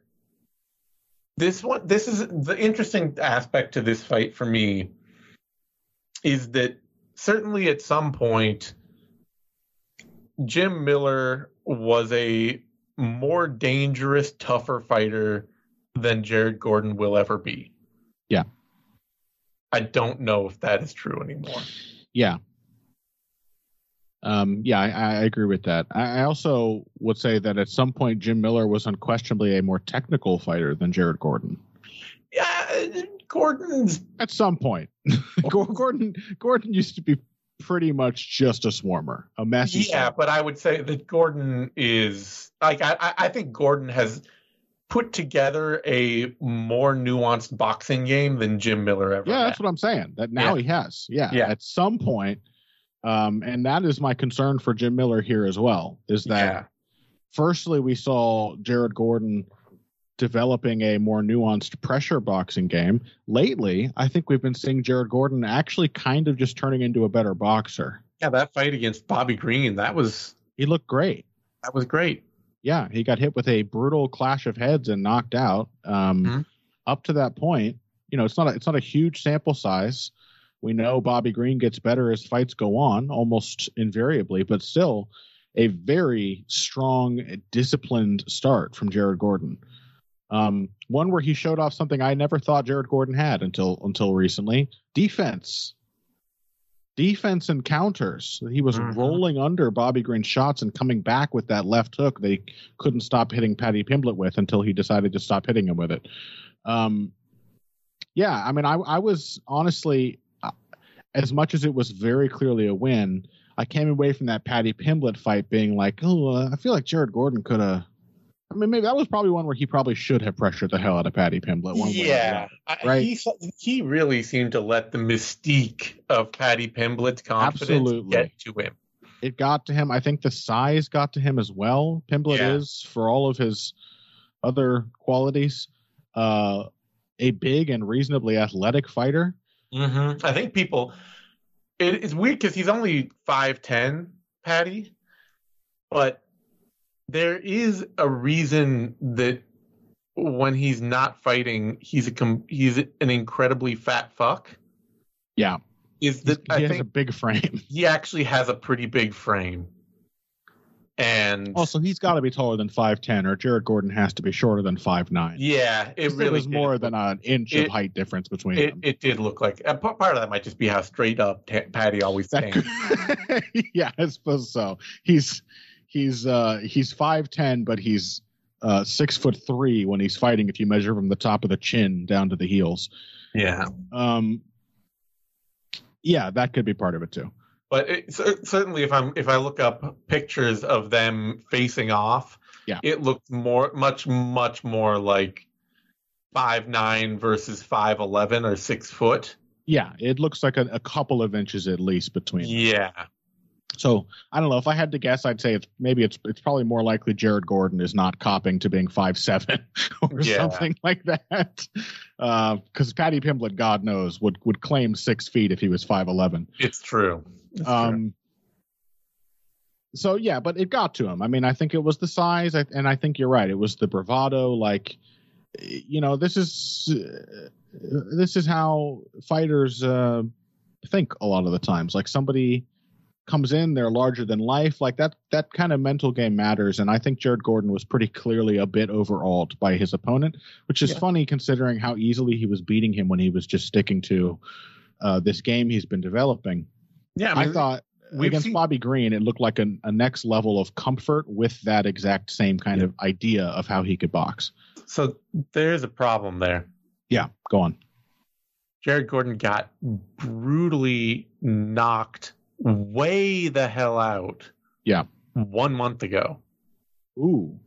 this one this is the interesting aspect to this fight for me is that certainly at some point, Jim Miller was a more dangerous, tougher fighter than Jared Gordon will ever be. Yeah. I don't know if that is true anymore. Yeah. Um, yeah, I, I, agree with that. I, I, also would say that at some point, Jim Miller was unquestionably a more technical fighter than Jared Gordon. Yeah, Gordon's at some point. [laughs] Gordon Gordon used to be pretty much just a swarmer, a messy. Yeah, swarmer. but I would say that Gordon is like I, I think Gordon has put together a more nuanced boxing game than Jim Miller ever. Yeah, had. that's what I'm saying. That now yeah. he has. Yeah, yeah. At some point, um, and that is my concern for Jim Miller here as well. Is that yeah. firstly we saw Jared Gordon developing a more nuanced pressure boxing game. Lately, I think we've been seeing Jared Gordon actually kind of just turning into a better boxer. Yeah, that fight against Bobby Green, that was he looked great. That was great. Yeah, he got hit with a brutal clash of heads and knocked out. Um, mm-hmm. Up to that point, you know, it's not a, it's not a huge sample size. We know Bobby Green gets better as fights go on, almost invariably, but still a very strong, disciplined start from Jared Gordon. Um, one where he showed off something I never thought Jared Gordon had until until recently: defense. Defense and counters. He was mm-hmm. rolling under Bobby Green's shots and coming back with that left hook they couldn't stop hitting Paddy Pimblett with until he decided to stop hitting him with it. Um, yeah, I mean, I, I was honestly, as much as it was very clearly a win, I came away from that Paddy Pimblett fight being like, oh, uh, I feel like Jared Gordon could have I mean, maybe that was probably one where he probably should have pressured the hell out of Paddy Pimblett. One yeah, right. He, he really seemed to let the mystique of Paddy Pimblett's confidence Absolutely. get to him. It got to him. I think the size got to him as well. Pimblett yeah. is, for all of his other qualities, uh, a big and reasonably athletic fighter. Mm-hmm. I think people. It, it's weird because he's only five ten, Paddy, but there is a reason that when he's not fighting, he's a com- he's an incredibly fat fuck. Yeah, is that he I has a big frame. He actually has a pretty big frame, And also, he's got to be taller than five ten, or Jared Gordon has to be shorter than five nine. Yeah, it really was more than an inch it, of height difference between it, them. It did look like part of that might just be how straight up t- Paddy always stands. [laughs] yeah, I suppose so. He's he's uh he's five ten, but he's uh six foot three when he's fighting. If you measure from the top of the chin down to the heels. Yeah. Um. Yeah, that could be part of it too. But it, certainly, if I'm if I look up pictures of them facing off, yeah, it looks more much much more like five nine versus five eleven or six foot. Yeah, it looks like a, a couple of inches at least between. Them. Yeah. So I don't know. If I had to guess, I'd say it's maybe it's it's probably more likely Jared Gordon is not copping to being five seven [laughs] or yeah. something like that. Because uh, Paddy Pimblett, God knows, would would claim six feet if he was five eleven. It's true. Um. So yeah, but it got to him. I mean, I think it was the size, and I think you're right. It was the bravado. Like, you know, this is uh, this is how fighters uh, think a lot of the times. Like somebody comes in, they're larger than life. Like that that kind of mental game matters. And I think Jared Gordon was pretty clearly a bit overawed by his opponent, which is yeah. funny considering how easily he was beating him when he was just sticking to uh, this game he's been developing. Yeah, I, mean, I thought against seen... Bobby Green, it looked like a, a, next level of comfort with that exact same kind yeah. of idea of how he could box. So there's a problem there. Yeah, go on. Jared Gordon got brutally knocked way the hell out. Yeah. One month ago. Ooh.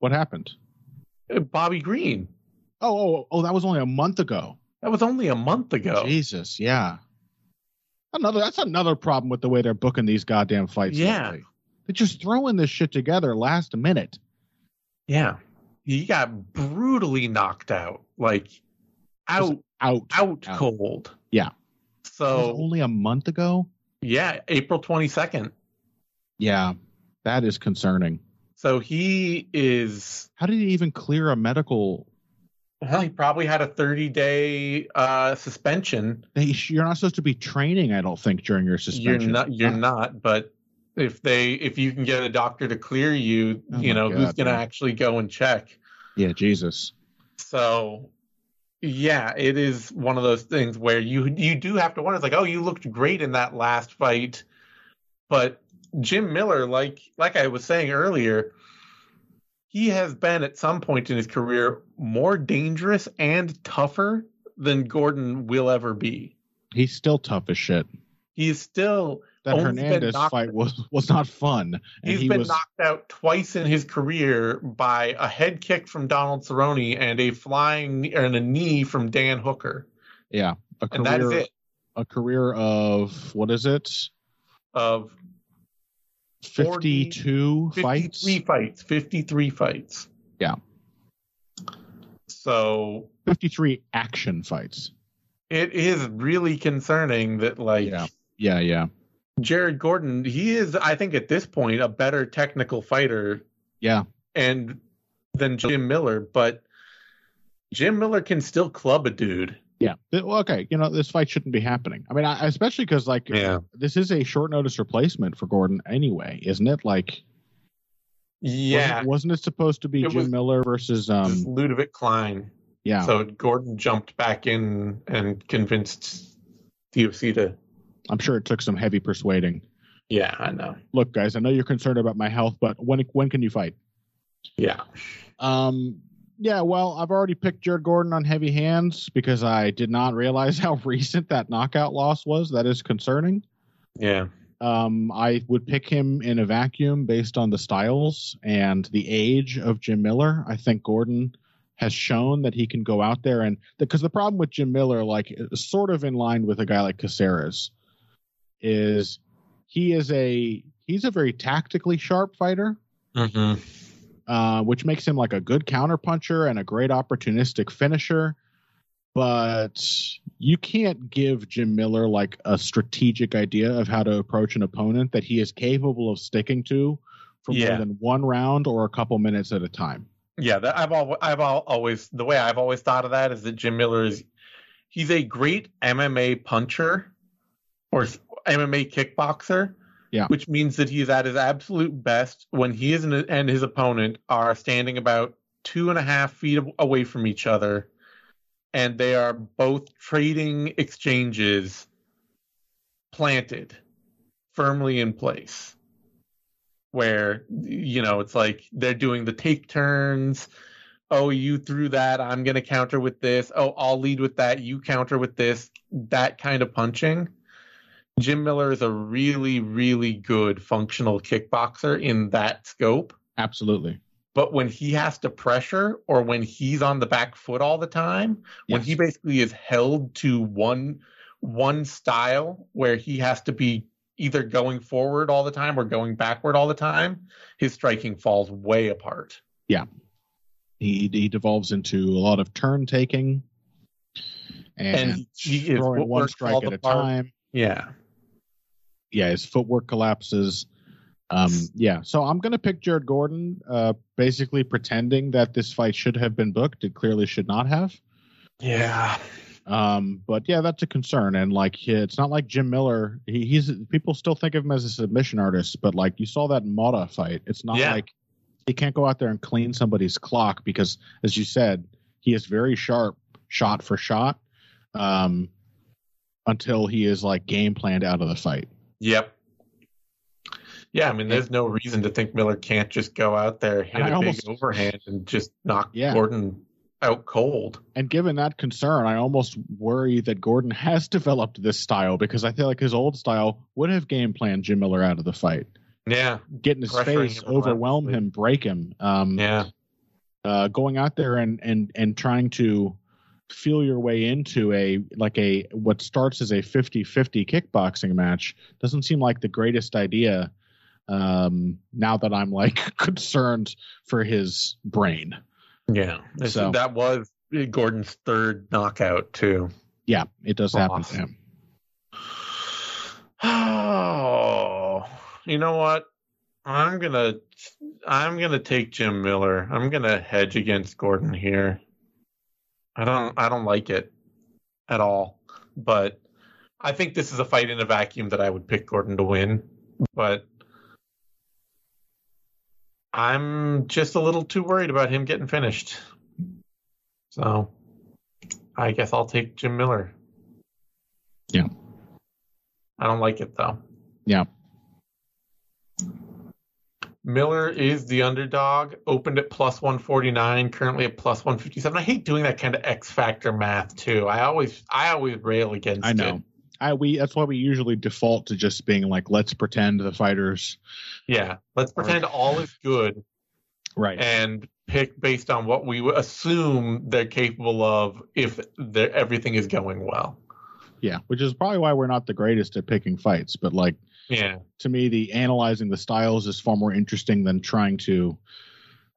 What happened? Uh, Bobby Green. Oh, oh, oh, that was only a month ago. That was only a month ago. Jesus, yeah. Another that's another problem with the way they're booking these goddamn fights. Yeah. Lately. They're just throwing this shit together last minute. Yeah. He got brutally knocked out. Like out out out, out. cold. Yeah. So only a month ago? Yeah, April 22nd. Yeah, that is concerning. So he is. How did he even clear a medical? Well, he probably had a 30 day uh, suspension. you're not supposed to be training, I don't think, during your suspension. You're not. You're not. But if they, if you can get a doctor to clear you, oh you know, God, who's going to actually go and check? Yeah, Jesus. So yeah, it is one of those things where you you do have to wonder. It's like, oh, you looked great in that last fight, but Jim Miller, like like I was saying earlier, he has been at some point in his career more dangerous and tougher than Gordon will ever be. He's still tough as shit. He's still that Hernandez fight was was not fun. He's he been was... knocked out twice in his career by a head kick from Donald Cerrone and a flying and a knee from Dan Hooker. Yeah, a career, and that is it. A career of what is it? Of 52 40, fights. 53 fights. 53 fights. Yeah. So 53 action fights. It is really concerning that like yeah. Yeah, yeah. Jared Gordon, he is, I think, at this point, a better technical fighter. Yeah. And than Jim Miller, but Jim Miller can still club a dude. Yeah. Okay. You know, this fight shouldn't be happening. I mean, I, especially because, like, yeah. this is a short notice replacement for Gordon anyway, isn't it? Like, yeah. Wasn't, wasn't it supposed to be it Jim Miller versus um Ludovit Klein? Yeah. So Gordon jumped back in and convinced the UFC to I'm sure it took some heavy persuading. Yeah, I know. Look, guys, I know you're concerned about my health, but when when can you fight? Yeah. Um. Yeah. Well, I've already picked Jared Gordon on heavy hands because I did not realize [laughs] how recent that knockout loss was. That is concerning. Yeah. Um, I would pick him in a vacuum based on the styles and the age of Jim Miller. I think Gordon has shown that he can go out there and because the, the problem with Jim Miller, like sort of in line with a guy like Caceres, is he is a he's a very tactically sharp fighter, mm-hmm. Uh, which makes him like a good counterpuncher and a great opportunistic finisher. But you can't give Jim Miller like a strategic idea of how to approach an opponent that he is capable of sticking to for yeah. more than one round or a couple minutes at a time. Yeah, that I've always, I've always the way I've always thought of that is that Jim Miller is he's a great MMA puncher or MMA kickboxer, Yeah. Which means that he's at his absolute best when he is and his opponent are standing about two and a half feet away from each other, and they are both trading exchanges planted firmly in place. Where, you know, it's like they're doing the take turns. Oh, you threw that. I'm going to counter with this. Oh, I'll lead with that. You counter with this. That kind of punching Jim Miller is a really, really good functional kickboxer in that scope. Absolutely. But when he has to pressure or when he's on the back foot all the time, yes. when he basically is held to one one style where he has to be either going forward all the time or going backward all the time, his striking falls way apart. Yeah. He he devolves into a lot of turn taking and, and he, throwing one strike at a time. Yeah yeah, his footwork collapses. Um, yeah, so I'm going to pick Jared Gordon, uh, basically pretending that this fight should have been booked. It clearly should not have. Yeah. Um, but yeah, that's a concern. And like, it's not like Jim Miller. He, he's people still think of him as a submission artist, but like you saw that Motta fight. It's not yeah. like he can't go out there and clean somebody's clock because, as you said, he is very sharp shot for shot. Um, until he is like game planned out of the fight. Yep. Yeah, I mean, there's no reason to think Miller can't just go out there, hit a almost, big overhand, and just knock yeah. Gordon out cold. And given that concern, I almost worry that Gordon has developed this style because I feel like his old style would have game planned Jim Miller out of the fight. Yeah, get in his face, overwhelm him, break him. Um, yeah, uh, going out there and and and trying to feel your way into a like a what starts as a 50-50 kickboxing match doesn't seem like the greatest idea um now that i'm like [laughs] concerned for his brain. Yeah. So. that was gordon's third knockout too. Yeah it does happen to him. [sighs] Oh you know what? I'm gonna i'm gonna take jim miller. I'm gonna hedge against gordon here I don't I don't like it at all. But I think this is a fight in a vacuum that I would pick Gordon to win. But I'm just a little too worried about him getting finished. So I guess I'll take Jim Miller. Yeah. I don't like it though. Yeah. Miller is the underdog, opened at plus 149, currently at plus 157. I hate doing that kind of X factor math too. I always I always rail against I know. It. I we that's why we usually default to just being like let's pretend the fighters Yeah, let's pretend all is good. Right. And pick based on what we assume they're capable of if everything is going well. Yeah, which is probably why we're not the greatest at picking fights, but like yeah. To me, the analyzing the styles is far more interesting than trying to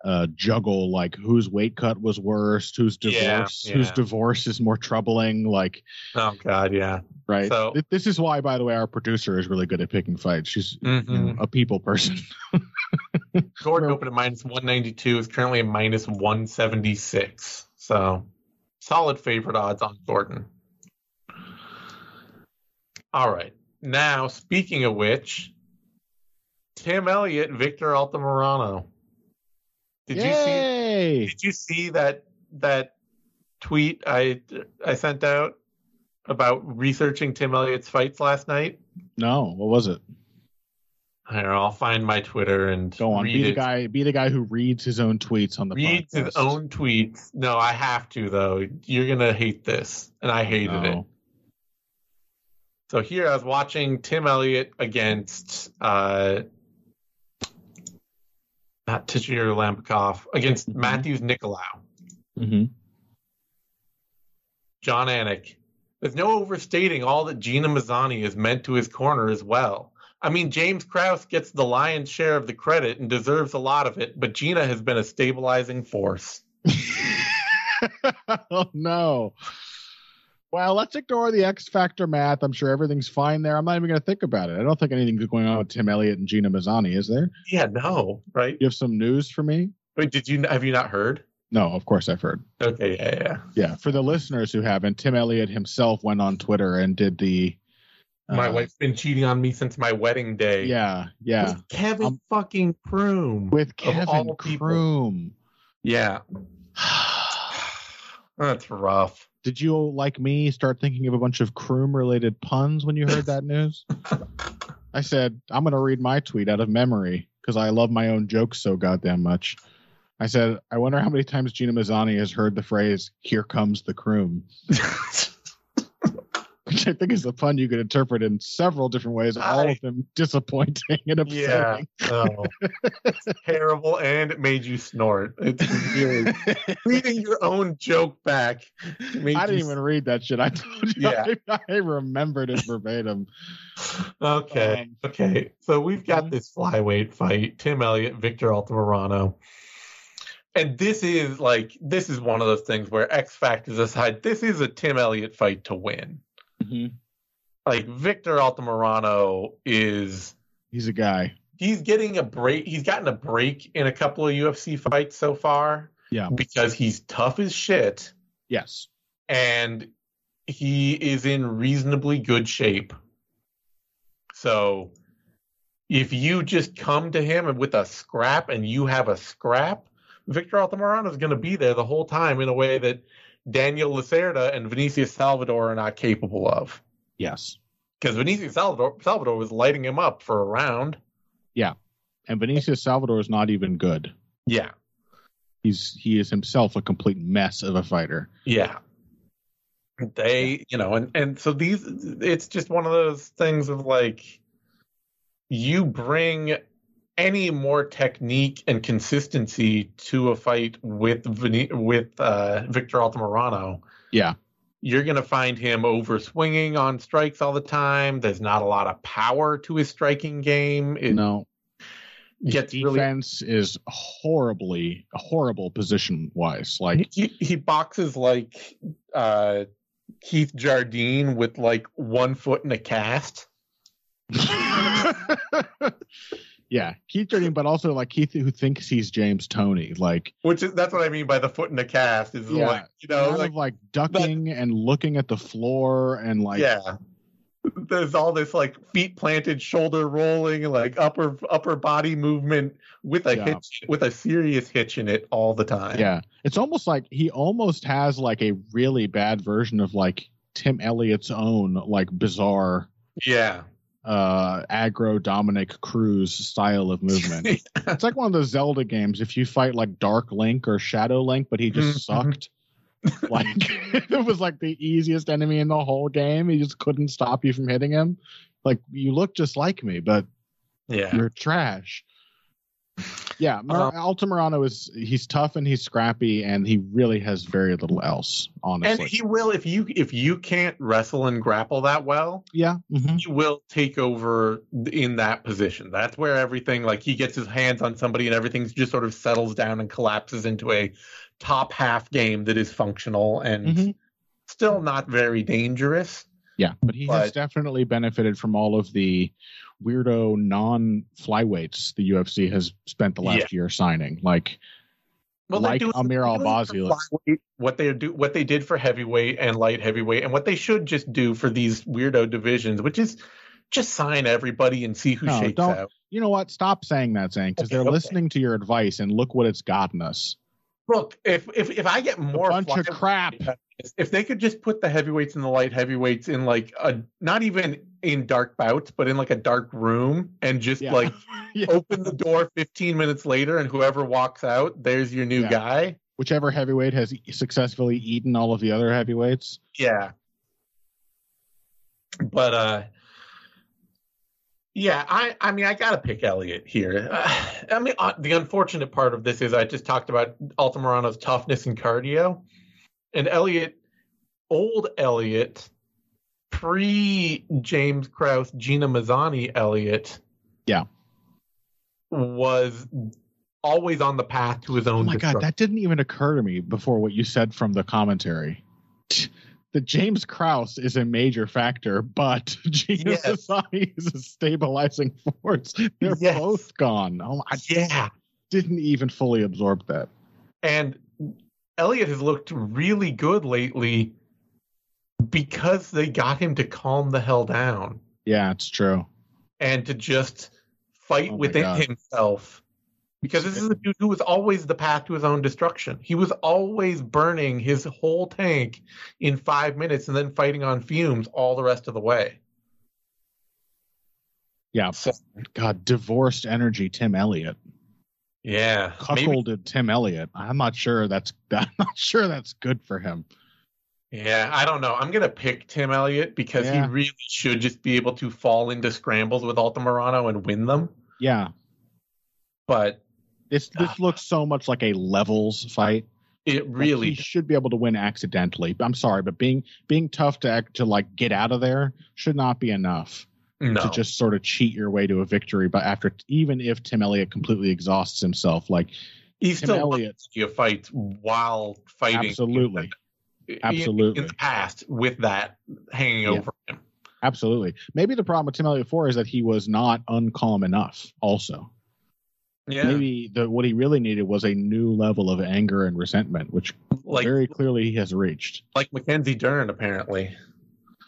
uh, juggle like whose weight cut was worst, whose divorce, yeah, yeah. whose divorce is more troubling. Like, oh god, yeah, right. So this is why, by the way, our producer is really good at picking fights. She's mm-hmm. you know, a people person. [laughs] Gordon opened at minus one ninety two. Is currently a minus one seventy six. So solid favorite odds on Gordon. All right. Now, speaking of which, Tim Elliott, Victor Altamirano. Did Yay! you see? Did you see that that tweet I I sent out about researching Tim Elliott's fights last night? No, what was it? Here, I'll find my Twitter and go on. Be the guy. Be the guy who reads his own tweets on the reads podcast. his own tweets. No, I have to though. You're gonna hate this, and I hated no. it. So here I was watching Tim Elliott against uh, not Tagir Ulanbekov against mm-hmm. Matheus Nicolau. Mm-hmm. Jon Anik. There's no overstating all that Gina Mazany has meant to his corner as well. I mean, James Krause gets the lion's share of the credit and deserves a lot of it, but Gina has been a stabilizing force. [laughs] oh no. Well, let's ignore the X Factor math. I'm sure everything's fine there. I'm not even going to think about it. I don't think anything's going on with Tim Elliott and Gina Mazany, is there? Yeah, no, right? You have some news for me? Wait, did you have you not heard? No, of course I've heard. Okay, yeah, yeah. Yeah, for the listeners who haven't, Tim Elliott himself went on Twitter and did the My Uh, wife's been cheating on me since my wedding day. Yeah, yeah. With Kevin Um, fucking Croom. With Kevin people. Yeah. [sighs] [sighs] That's rough. Did you, like me, start thinking of a bunch of Croom related puns when you heard that [laughs] news? I said, I'm going to read my tweet out of memory because I love my own jokes so goddamn much. I said, I wonder how many times Gina Mazany has heard the phrase, here comes the Croom, [laughs] which I think is a pun you could interpret in several different ways, all I- of them [laughs] disappointing and yeah. upsetting. Oh. It's terrible and it made you snort. It's really [laughs] reading your own joke back. I didn't even read that shit. I told you Yeah. I, [laughs] I remembered it verbatim. Okay. Um, okay. So we've got this flyweight fight. Tim Elliott, Victor Altamirano. And this is like this is one of those things where X factors aside, this is a Tim Elliott fight to win. Mm-hmm. Like Victor Altamirano is He's a guy. he's getting a break he's gotten a break in a couple of UFC fights so far Yeah. because he's tough as shit Yes. and he is in reasonably good shape. So if you just come to him with a scrap and you have a scrap, Victor Altamirano is going to be there the whole time in a way that Daniel Lacerda and Vinicius Salvador are not capable of. Yes. Because Vinicius Salvador, Salvador was lighting him up for a round. Yeah. And Vinicius Salvador is not even good. Yeah, He's he is himself a complete mess of a fighter. yeah. They, you know, and and so these, it's just one of those things of like, you bring any more technique and consistency to a fight with with uh, Victor Altamirano, Yeah. you're going to find him over swinging on strikes all the time. There's not a lot of power to his striking game. It no. gets really Defense is horribly horrible position wise. Like he, he boxes like uh, Keith Jardine with like one foot in a cast. [laughs] [laughs] Yeah, Keith Jardine, but also like Keith who thinks he's James Toney. Like Which is that's what I mean by the foot in the cast. Is Yeah, like you know like of like ducking and looking at the floor and like yeah. [laughs] There's all this like feet planted, shoulder rolling, like upper upper body movement with a Yeah. hitch with a serious hitch in it all the time. Yeah. It's almost like he almost has like a really bad version of like Tim Elliott's own like bizarre Yeah. Uh aggro Dominick Cruz style of movement. [laughs] it's like one of those Zelda games if you fight like Dark Link or Shadow Link but he just Mhm. sucked. [laughs] like [laughs] it was like the easiest enemy in the whole game. He just couldn't stop you from hitting him. Like you look just like me, but yeah. you're trash. Yeah, Mar- Um, Altamirano is he's tough and he's scrappy and he really has very little else, Honestly, And he will if you if you can't wrestle and grapple that well, yeah, mhm. he will take over in that position. That's where everything like he gets his hands on somebody and everything just sort of settles down and collapses into a top half game that is functional and Mhm. still not very dangerous. yeah, but he has definitely benefited from all of the weirdo non flyweights the UFC has spent the last year signing. Like, they're Like doing Amir something really Albazi. for flyweight, What they do, what they did for heavyweight and light heavyweight, and what they should just do for these weirdo divisions, which is just sign everybody and see who No, shakes out. you know what? Stop saying that, Zane, because Okay, they're okay. listening to your advice and look what it's gotten us. Look, if if if I get A more bunch of crap. if they could just put the heavyweights and the light heavyweights in like a not even in dark bouts, but in like a dark room and just Yeah. like [laughs] Yeah. open the door 15 minutes later and whoever walks out, there's your new Yeah. guy. Whichever heavyweight has successfully eaten all of the other heavyweights. Yeah. But uh yeah, I I mean I got to pick Elliott here. Uh, [sighs] I mean uh, the unfortunate part of this is I just talked about Altamirano's toughness and cardio. And Elliott old Elliott pre James Krause, Gina Mazany Elliott Yeah. was always on the path to his own Oh my god, that didn't even occur to me before what you said from the commentary. [laughs] The James Krause is a major factor, but [laughs] Gina Yes. Mazany is a stabilizing force. They're Yes. both gone. Oh, I yeah. didn't even fully absorb that. And Elliott has looked really good lately because they got him to calm the hell down. Yeah, it's true. And to just fight oh within himself. Because this is a dude who was always the path to his own destruction. He was always burning his whole tank in five minutes and then fighting on fumes all the rest of the way. Yeah. So, God, divorced energy, Tim Elliott. Yeah. Cuckolded maybe. Tim Elliott. I'm not sure that's [laughs] I'm not sure that's good for him. Yeah, I don't know. I'm gonna pick Tim Elliott because yeah. he really should just be able to fall into scrambles with Altamirano and win them. Yeah. But this this uh, looks so much like a levels fight. It really like he should be able to win accidentally. I'm sorry, but being being tough to act, to like get out of there should not be enough no. to just sort of cheat your way to a victory. But after even if Tim Elliott completely exhausts himself, like he's Tim still Elliott, you fight while fighting. Absolutely, absolutely. In the past, with that hanging yeah. over him. Absolutely. Maybe the problem with Tim Elliott four is that he was not uncalm enough. Also. Yeah. Maybe the what he really needed was a new level of anger and resentment, which like, very clearly he has reached. Like Mackenzie Dern, apparently.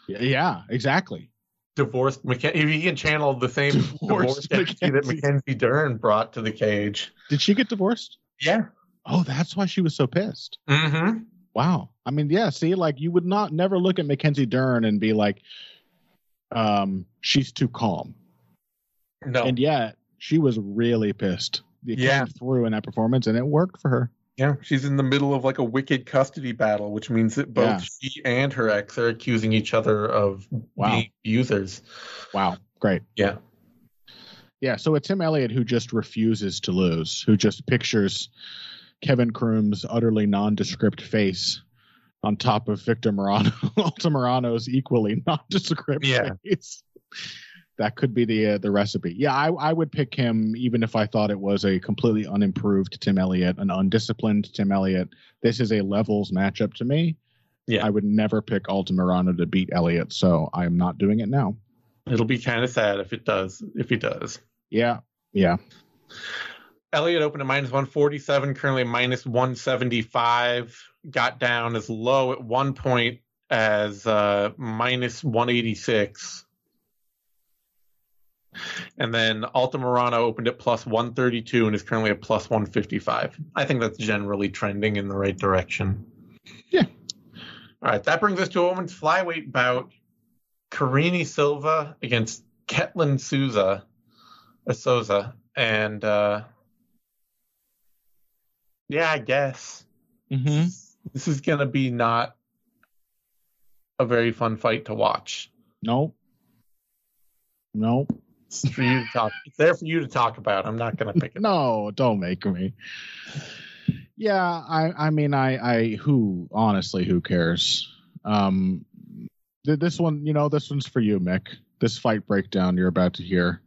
Yeah, exactly divorced Mackenzie. He can channel the same divorced, divorced that Mackenzie Dern brought to the cage. Did she get divorced? Yeah. Oh, that's why she was so pissed. Mm-hmm. Wow. I mean, yeah. See, like you would not never look at Mackenzie Dern and be like, um, she's too calm. No. And yet she was really pissed. It yeah. came through in that performance, and it worked for her. Yeah, she's in the middle of like a wicked custody battle, which means that both yeah. she and her ex are accusing each other of wow. being users. Wow, great. Yeah. Yeah, so it's Tim Elliott who just refuses to lose, who just pictures Kevin Croom's utterly nondescript face on top of Victor Morano, [laughs] Altamirano's equally nondescript yeah. face that could be the uh, the recipe. Yeah, I, I would pick him even if I thought it was a completely unimproved Tim Elliott, an undisciplined Tim Elliott. This is a levels matchup to me. Yeah, I would never pick Altamirano to beat Elliott, so I am not doing it now. It'll be kind of sad if it does. If he does. Yeah. Yeah. Elliott opened at minus 147, currently minus 175. Got down as low at one point as uh, minus 186 and then Altamirano opened at plus 132 and is currently at plus 155. I think that's generally trending in the right direction. Yeah. All right, that brings us to a women's flyweight bout. Karine Silva against Ketlen Souza, uh, Souza, and uh, yeah, I guess mm-hmm. this is gonna be not a very fun fight to watch. Nope. Nope. It's for you to talk. It's there for you to talk about. I'm not going to pick it. no, don't make me. Yeah, I I mean I I who honestly who cares? Um this one, you know, this one's for you, Mick. This fight breakdown you're about to hear.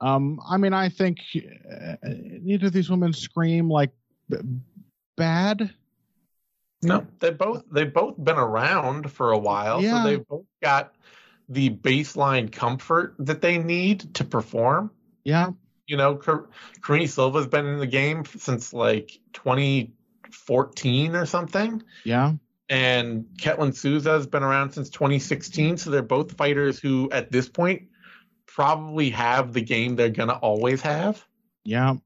Um I mean I think uh, neither of these women scream like bad. No, they both they've both been around for a while, yeah. so they've both got the baseline comfort that they need to perform. Yeah. You know, Karine Silva's been in the game since like 2014 or something. Yeah. And Ketlen Souza has been around since 2016. So they're both fighters who, at this point, probably have the game they're going to always have. Yeah.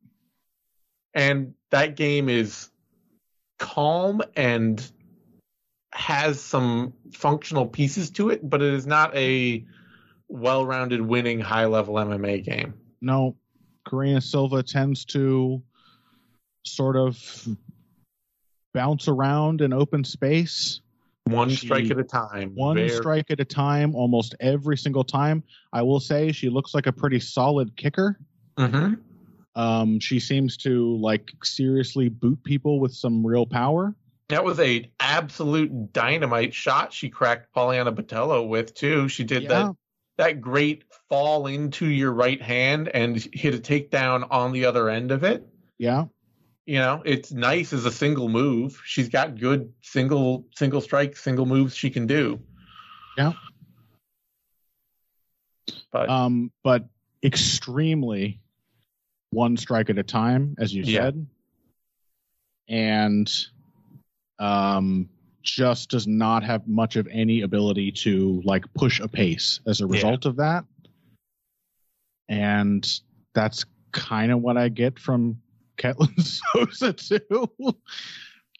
And that game is calm and has some functional pieces to it, but it is not a well-rounded, winning, high-level MMA game. No, Karine Silva tends to sort of bounce around in open space. One she, strike at a time. One Very... strike at a time, almost every single time. I will say she looks like a pretty solid kicker. Mm-hmm. Um, she seems to like seriously boot people with some real power. That was a absolute dynamite shot she cracked Poliana Botelho with too. She did yeah. that that great fall into your right hand and hit a takedown on the other end of it. Yeah. You know, it's nice as a single move. She's got good single single strike, single moves she can do. Yeah. But um but extremely one strike at a time, as you yeah. said. And um, just does not have much of any ability to like push a pace as a result yeah. of that. And that's kind of what I get from [laughs] Ketlen Souza too.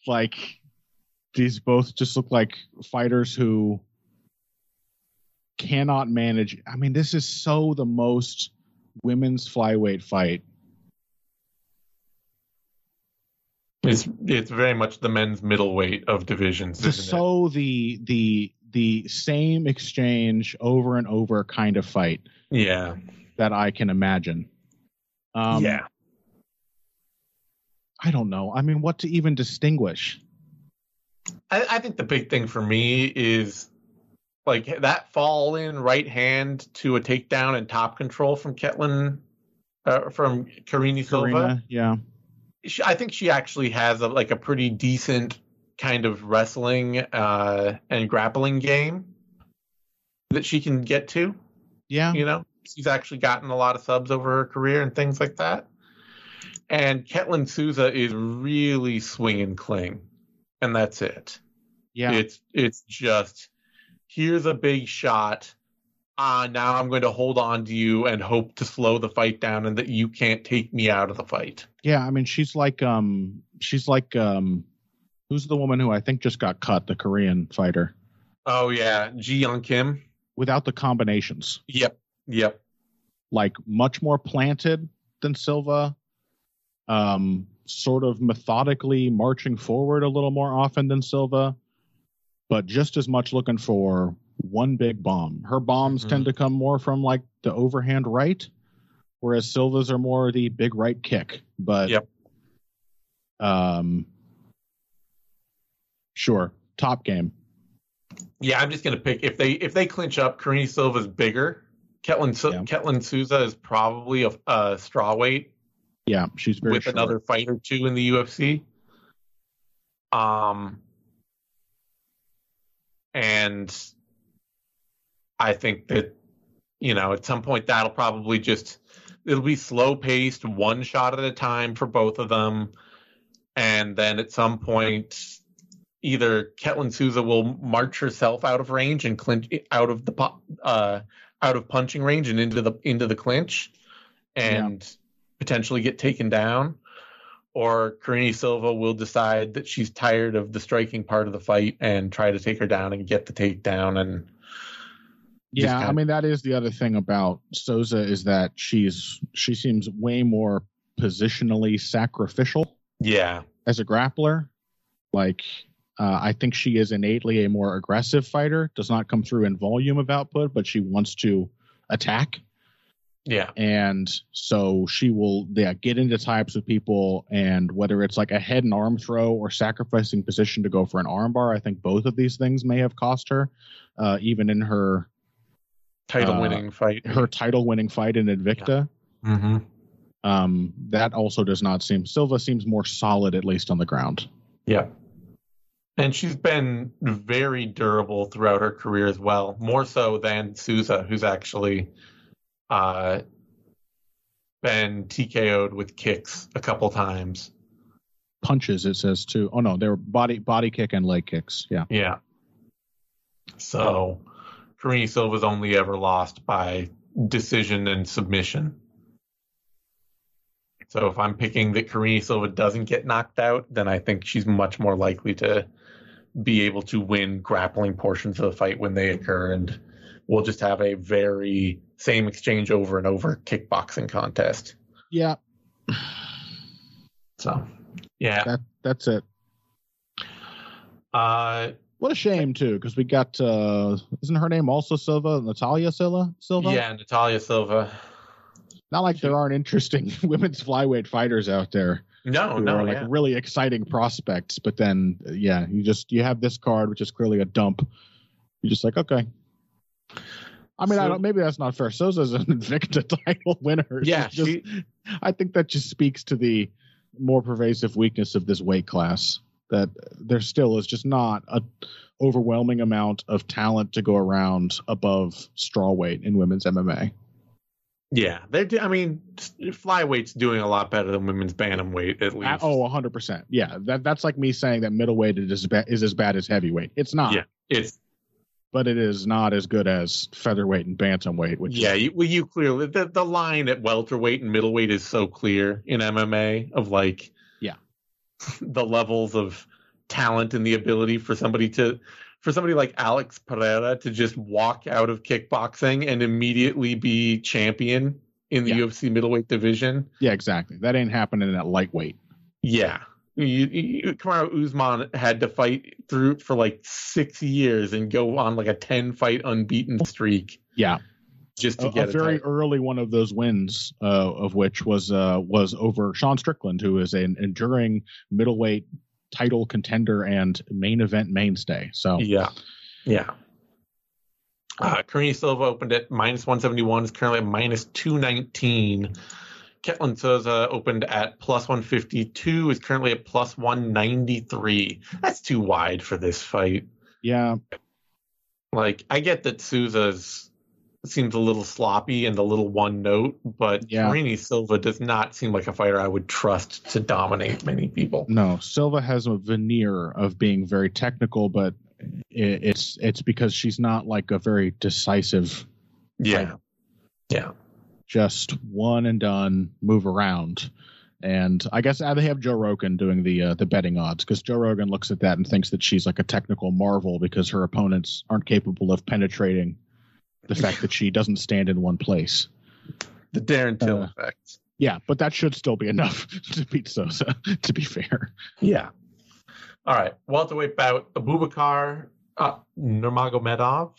like these both just look like fighters who cannot manage. I mean, this is so the most women's flyweight fight. It's it's very much the men's middleweight of divisions. So it? the the the same exchange over and over kind of fight. Yeah, that I can imagine. Um, yeah. I don't know. I mean, what to even distinguish? I, I think the big thing for me is like that fall in right hand to a takedown and top control from Ketlen, uh, from Karine Silva. yeah. She, I think she actually has a, like a pretty decent kind of wrestling uh, and grappling game that she can get to. Yeah. You know, she's actually gotten a lot of subs over her career and things like that. And Ketlen Souza is really swing and cling, and that's it. Yeah, it's it's just here's a big shot. Ah, now I'm going to hold on to you and hope to slow the fight down, and that you can't take me out of the fight. Yeah, I mean she's like um she's like um who's the woman who I think just got cut, the Korean fighter. Oh yeah, Ji Yeon Kim. Without the combinations. Yep. Yep. Like much more planted than Silva um, sort of methodically marching forward a little more often than Silva, but just as much looking for one big bomb. Her bombs mm-hmm. tend to come more from like the overhand right, whereas Silva's are more the big right kick. But yep. um, sure, top game. Yeah, I'm just gonna pick if they if they clinch up, Karine Silva's bigger. Ketlen yeah. Ketlen Souza is probably a, a straw weight yeah, she's very with short. another fight or two in the UFC. Um, and I think that you know at some point that'll probably just it'll be slow paced, one shot at a time for both of them, and then at some point either Ketlen Souza will march herself out of range and clinch out of the uh, out of punching range and into the into the clinch, and. Yeah potentially get taken down, or Karine Silva will decide that she's tired of the striking part of the fight and try to take her down and get the takedown and. Yeah, I mean that is the other thing about Souza is that she's she seems way more positionally sacrificial. Yeah, as a grappler, like uh, I think she is innately a more aggressive fighter. Does not come through in volume of output, but she wants to attack. Yeah. And so she will yeah, get into types of people and whether it's like a head and arm throw or sacrificing position to go for an armbar, I think both of these things may have cost her, uh, even in her title winning uh, fight. Her title winning fight in Invicta. Yeah. Mm-hmm. Um, that also does not seem Silva seems more solid at least on the ground. Yeah. And she's been very durable throughout her career as well, more so than Souza, who's actually uh, been TKO'd with kicks a couple times. Punches, it says too. Oh no, they were body body kick and leg kicks. Yeah. Yeah. So, Karine Silva's only ever lost by decision and submission. So if I'm picking that Karine Silva doesn't get knocked out, then I think she's much more likely to be able to win grappling portions of the fight when they occur, and we'll just have a very same exchange over and over kickboxing contest. Yeah. So, yeah. That that's it. Uh what a shame too, because we got uh isn't her name also Silva? Natalia Silva? Silva? Yeah, Natalia Silva. Not like there aren't interesting [laughs] women's flyweight fighters out there. No, who no, are like yeah. really exciting prospects, but then yeah, you just you have this card which is clearly a dump. You're just like, okay, I mean, so, I don't. Maybe that's not fair. Souza's an [laughs] Invicta title winner. Yeah, just, she, I think that just speaks to the more pervasive weakness of this weight class. That there still is just not a overwhelming amount of talent to go around above straw weight in women's MMA. Yeah, they're. I mean, flyweight's doing a lot better than women's bantamweight, at uh, least. oh, hundred percent. Yeah, that that's like me saying that middleweight is as bad, is as bad as heavyweight. It's not. Yeah, it's. But it is not as good as featherweight and bantamweight. Which yeah, you, well, you clearly the the line at welterweight and middleweight is so clear in MMA of like. [laughs] The levels of talent and the ability for somebody to for somebody like Alex Pereira to just walk out of kickboxing and immediately be champion in the yeah. UFC middleweight division. Yeah, exactly. That ain't happening at lightweight. Yeah. You, you, Kamaru Usman had to fight through for like six years and go on like a ten fight unbeaten streak. Yeah, just to a, get a very early one of those wins, uh, of which was uh, was over Sean Strickland, who is an enduring middleweight title contender and main event mainstay. So yeah, yeah. Uh, Silva opened at minus 171, is currently at minus 219. Ketlen Souza opened at plus 152, is currently at plus 193. That's too wide for this fight. Yeah. Like, I get that Souza's seems a little sloppy and a little one note, but yeah. Karine Silva does not seem like a fighter I would trust to dominate many people. No, Silva has a veneer of being very technical, but it's it's because she's not like a very decisive. Yeah, fighter. yeah, just one and done, move around. And I guess uh, they have Joe Rogan doing the uh, the betting odds because Joe Rogan looks at that and thinks that she's like a technical marvel because her opponents aren't capable of penetrating the fact that she doesn't stand in one place. The Darren Till uh, effect. Yeah, but that should still be enough [laughs] to beat Souza, [laughs] to be fair. Yeah. All right. Welterweight bout Abubakar uh, Nurmagomedov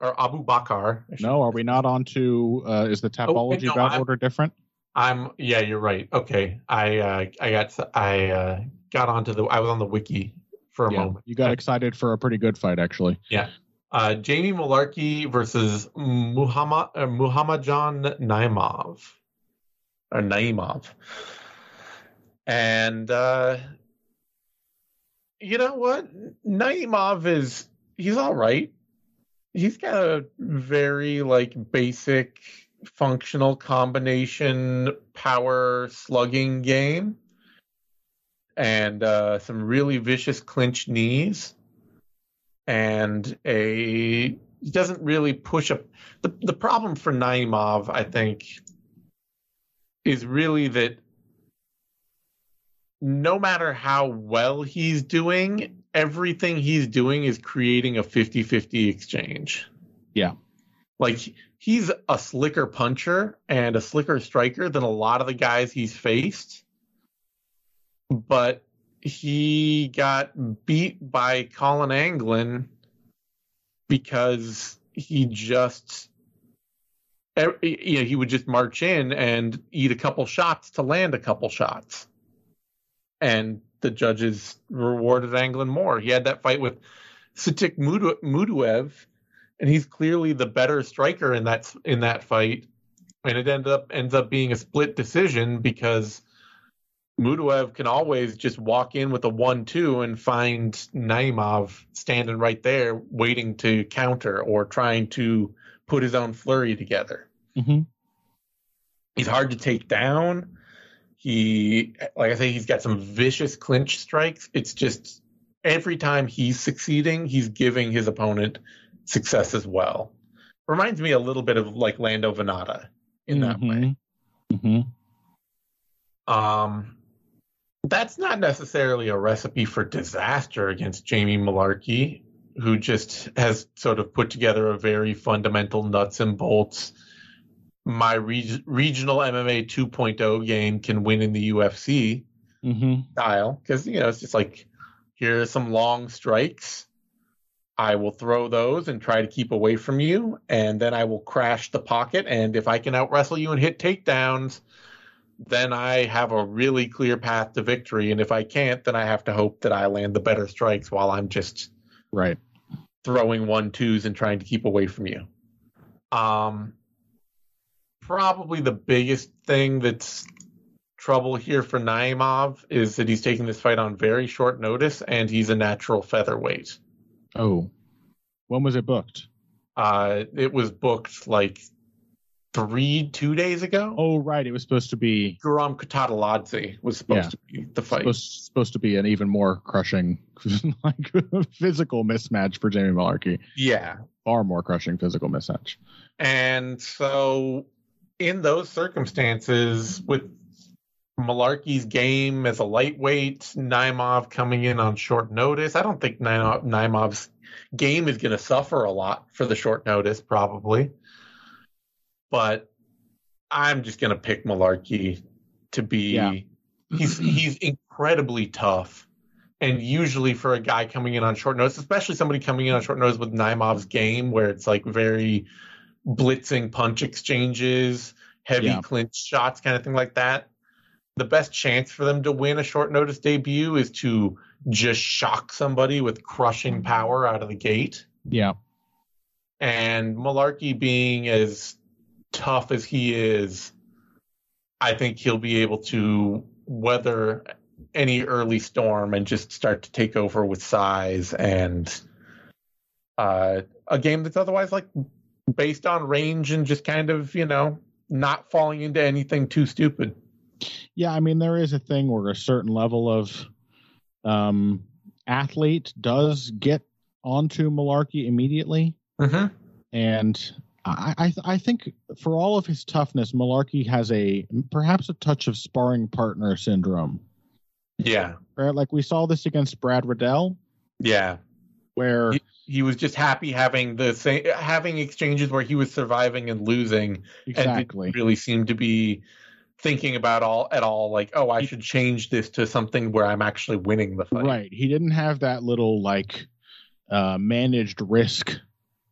or Abu Bakar. No, are we not on to uh, is the Tapology oh, no, bout I'm, order different? I'm yeah, you're right. Okay. I uh, I got I uh, got onto the I was on the wiki for a yeah, moment. You got excited for a pretty good fight actually. Yeah. Uh, Jamie Mullarkey versus Muhammad uh, Muhammadjon Naimov or Naimov, and uh, you know what? Naimov is he's all right. He's got a very like basic functional combination power slugging game and uh, some really vicious clinch knees and a he doesn't really push up the the problem for Naimov, I think, is really that no matter how well he's doing, everything he's doing is creating a 50-50 exchange. Yeah. Like he's a slicker puncher and a slicker striker than a lot of the guys he's faced. But he got beat by Colin Anglin because he just you know he would just march in and eat a couple shots to land a couple shots and the judges rewarded Anglin more. He had that fight with Sitik Muduev, and he's clearly the better striker in that in that fight. And it ended up ends up being a split decision because Muduev can always just walk in with a one-two and find Naimov standing right there, waiting to counter or trying to put his own flurry together. Mm-hmm. He's hard to take down. He, like I say, he's got some vicious clinch strikes. It's just every time he's succeeding, he's giving his opponent success as well. Reminds me a little bit of like Lando Vannata in that mm-hmm. way. Mm-hmm. Um, that's not necessarily a recipe for disaster against Jamie Mullarkey, who just has sort of put together a very fundamental nuts and bolts. My re- regional MMA 2.0 game can win in the UFC mm-hmm. style because you know it's just like here are some long strikes. I will throw those and try to keep away from you, and then I will crash the pocket. And if I can out wrestle you and hit takedowns, then I have a really clear path to victory. And if I can't, then I have to hope that I land the better strikes while I'm just right throwing one twos and trying to keep away from you. Um, probably the biggest thing that's trouble here for Naimov is that he's taking this fight on very short notice and he's a natural featherweight. Oh, when was it booked? Uh, it was booked like three, two days ago. Oh, right. It was supposed to be Guram Kutateladze was supposed Yeah. to be the fight. supposed, supposed to be an even more crushing, [laughs] like [laughs] physical mismatch for Jamie Mullarkey. yeah. Far more crushing physical mismatch. And so, in those circumstances, with Mullarkey's game as a lightweight, Naimov coming in on short notice, I don't think Naimov- Naimov's game is going to suffer a lot for the short notice, probably. But I'm just going to pick Mullarkey to be. Yeah. He's [clears throat] he's incredibly tough, and usually for a guy coming in on short notice, especially somebody coming in on short notice with Naimov's game, where it's like very blitzing punch exchanges, heavy Yeah. clinch shots, kind of thing like that. The best chance for them to win a short notice debut is to just shock somebody with crushing power out of the gate. Yeah. And Mullarkey being as tough as he is, I think he'll be able to weather any early storm and just start to take over with size and uh, a game that's otherwise like based on range and just kind of, you know, not falling into anything too stupid. Yeah, I mean there is a thing where a certain level of um, athlete does get onto Mullarkey immediately, Mm-hmm. and I, I I think for all of his toughness, Mullarkey has a perhaps a touch of sparring partner syndrome. Yeah. Right, like we saw this against Brad Riddell, Yeah. where He- He was just happy having the same having exchanges where he was surviving and losing and exactly didn't really seem to be thinking about all at all like oh i should change this to something where i'm actually winning the fight Right. He didn't have that little like uh, managed risk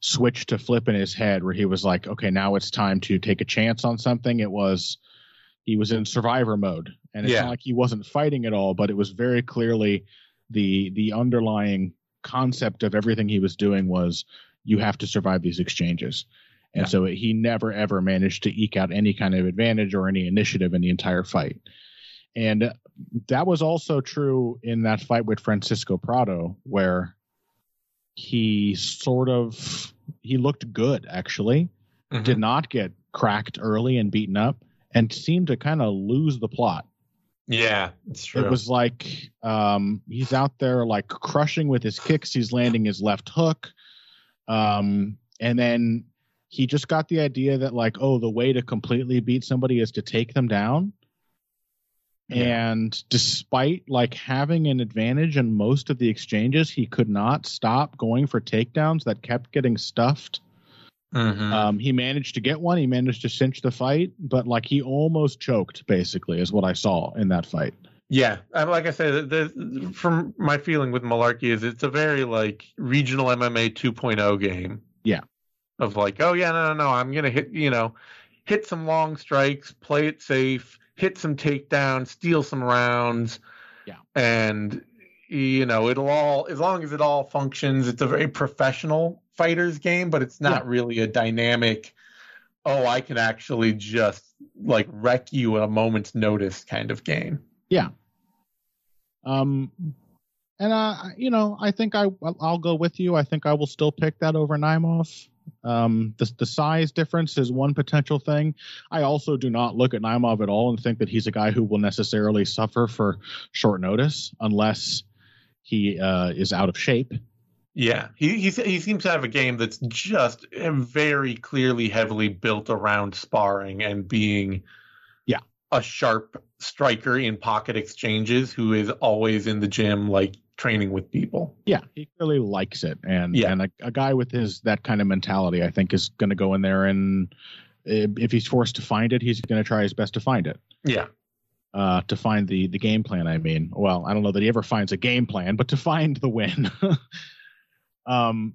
switch to flip in his head where he was like, okay, now it's time to take a chance on something. It was he was in survivor mode, and it's Yeah. not like he wasn't fighting at all, but it was very clearly the the underlying concept of everything he was doing was you have to survive these exchanges. And Yeah. so he never ever managed to eke out any kind of advantage or any initiative in the entire fight. And that was also true in that fight with Francisco Prado, where he sort of he looked good actually, Mhm. did not get cracked early and beaten up, and seemed to kind of lose the plot. yeah it's true It was like um, he's out there like crushing with his kicks. He's landing his left hook, um, and then he just got the idea that like, oh, the way to completely beat somebody is to take them down. Yeah. And despite like having an advantage in most of the exchanges, he could not stop going for takedowns that kept getting stuffed. Mhm. Um, he managed to get one. He managed to cinch the fight, but like he almost choked. Basically, is what I saw in that fight. yeah and like i said the, the, from my feeling with mullarkey is it's a very like regional mma 2.0 game Yeah. of like oh yeah no no no i'm gonna hit you know hit some long strikes play it safe hit some takedowns steal some rounds Yeah. and you know it'll all as long as it all functions it's a very professional fighters game but it's not Yeah. really a dynamic oh i can actually just like wreck you at a moment's notice kind of game Yeah. Um, and uh, you know, I think I I'll go with you. I think I will still pick that over Naimov. Um, the the size difference is one potential thing. I also do not look at Naimov at all and think that he's a guy who will necessarily suffer for short notice unless he uh, is out of shape. Yeah, he he he seems to have a game that's just very clearly heavily built around sparring and being Yeah. a sharp striker in pocket exchanges who is always in the gym like training with people. Yeah, he clearly likes it, and Yeah. and a, a guy with his that kind of mentality, I think, is going to go in there and if if he's forced to find it, he's going to try his best to find it. Yeah, uh, to find the the game plan. I mean, well, I don't know that he ever finds a game plan, but to find the win. [laughs] um,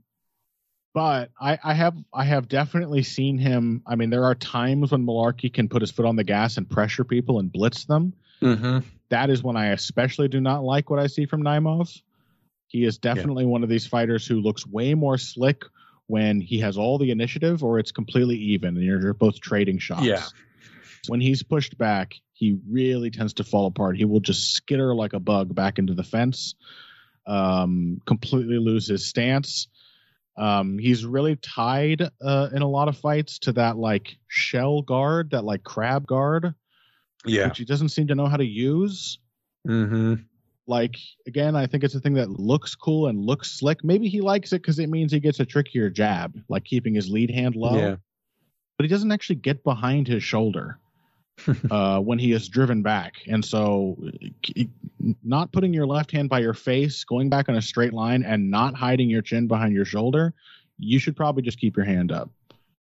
but I, I have I have definitely seen him. I mean, there are times when Mullarkey can put his foot on the gas and pressure people and blitz them. mm-hmm. That is when I especially do not like what I see from Naimov. He is definitely one of these fighters who looks way more slick when he has all the initiative or it's completely even and you're both trading shots. Yeah. When he's pushed back, he really tends to fall apart. He will just skitter like a bug back into the fence, um, completely lose his stance. Um, he's really tied uh, in a lot of fights to that like shell guard, that like crab guard, Yeah. which he doesn't seem to know how to use. Mm-hmm. Like again, I think it's a thing that looks cool and looks slick. Maybe he likes it because it means he gets a trickier jab, like keeping his lead hand low. Yeah. But he doesn't actually get behind his shoulder [laughs] uh, when he is driven back, and so not putting your left hand by your face, going back on a straight line, and not hiding your chin behind your shoulder, you should probably just keep your hand up.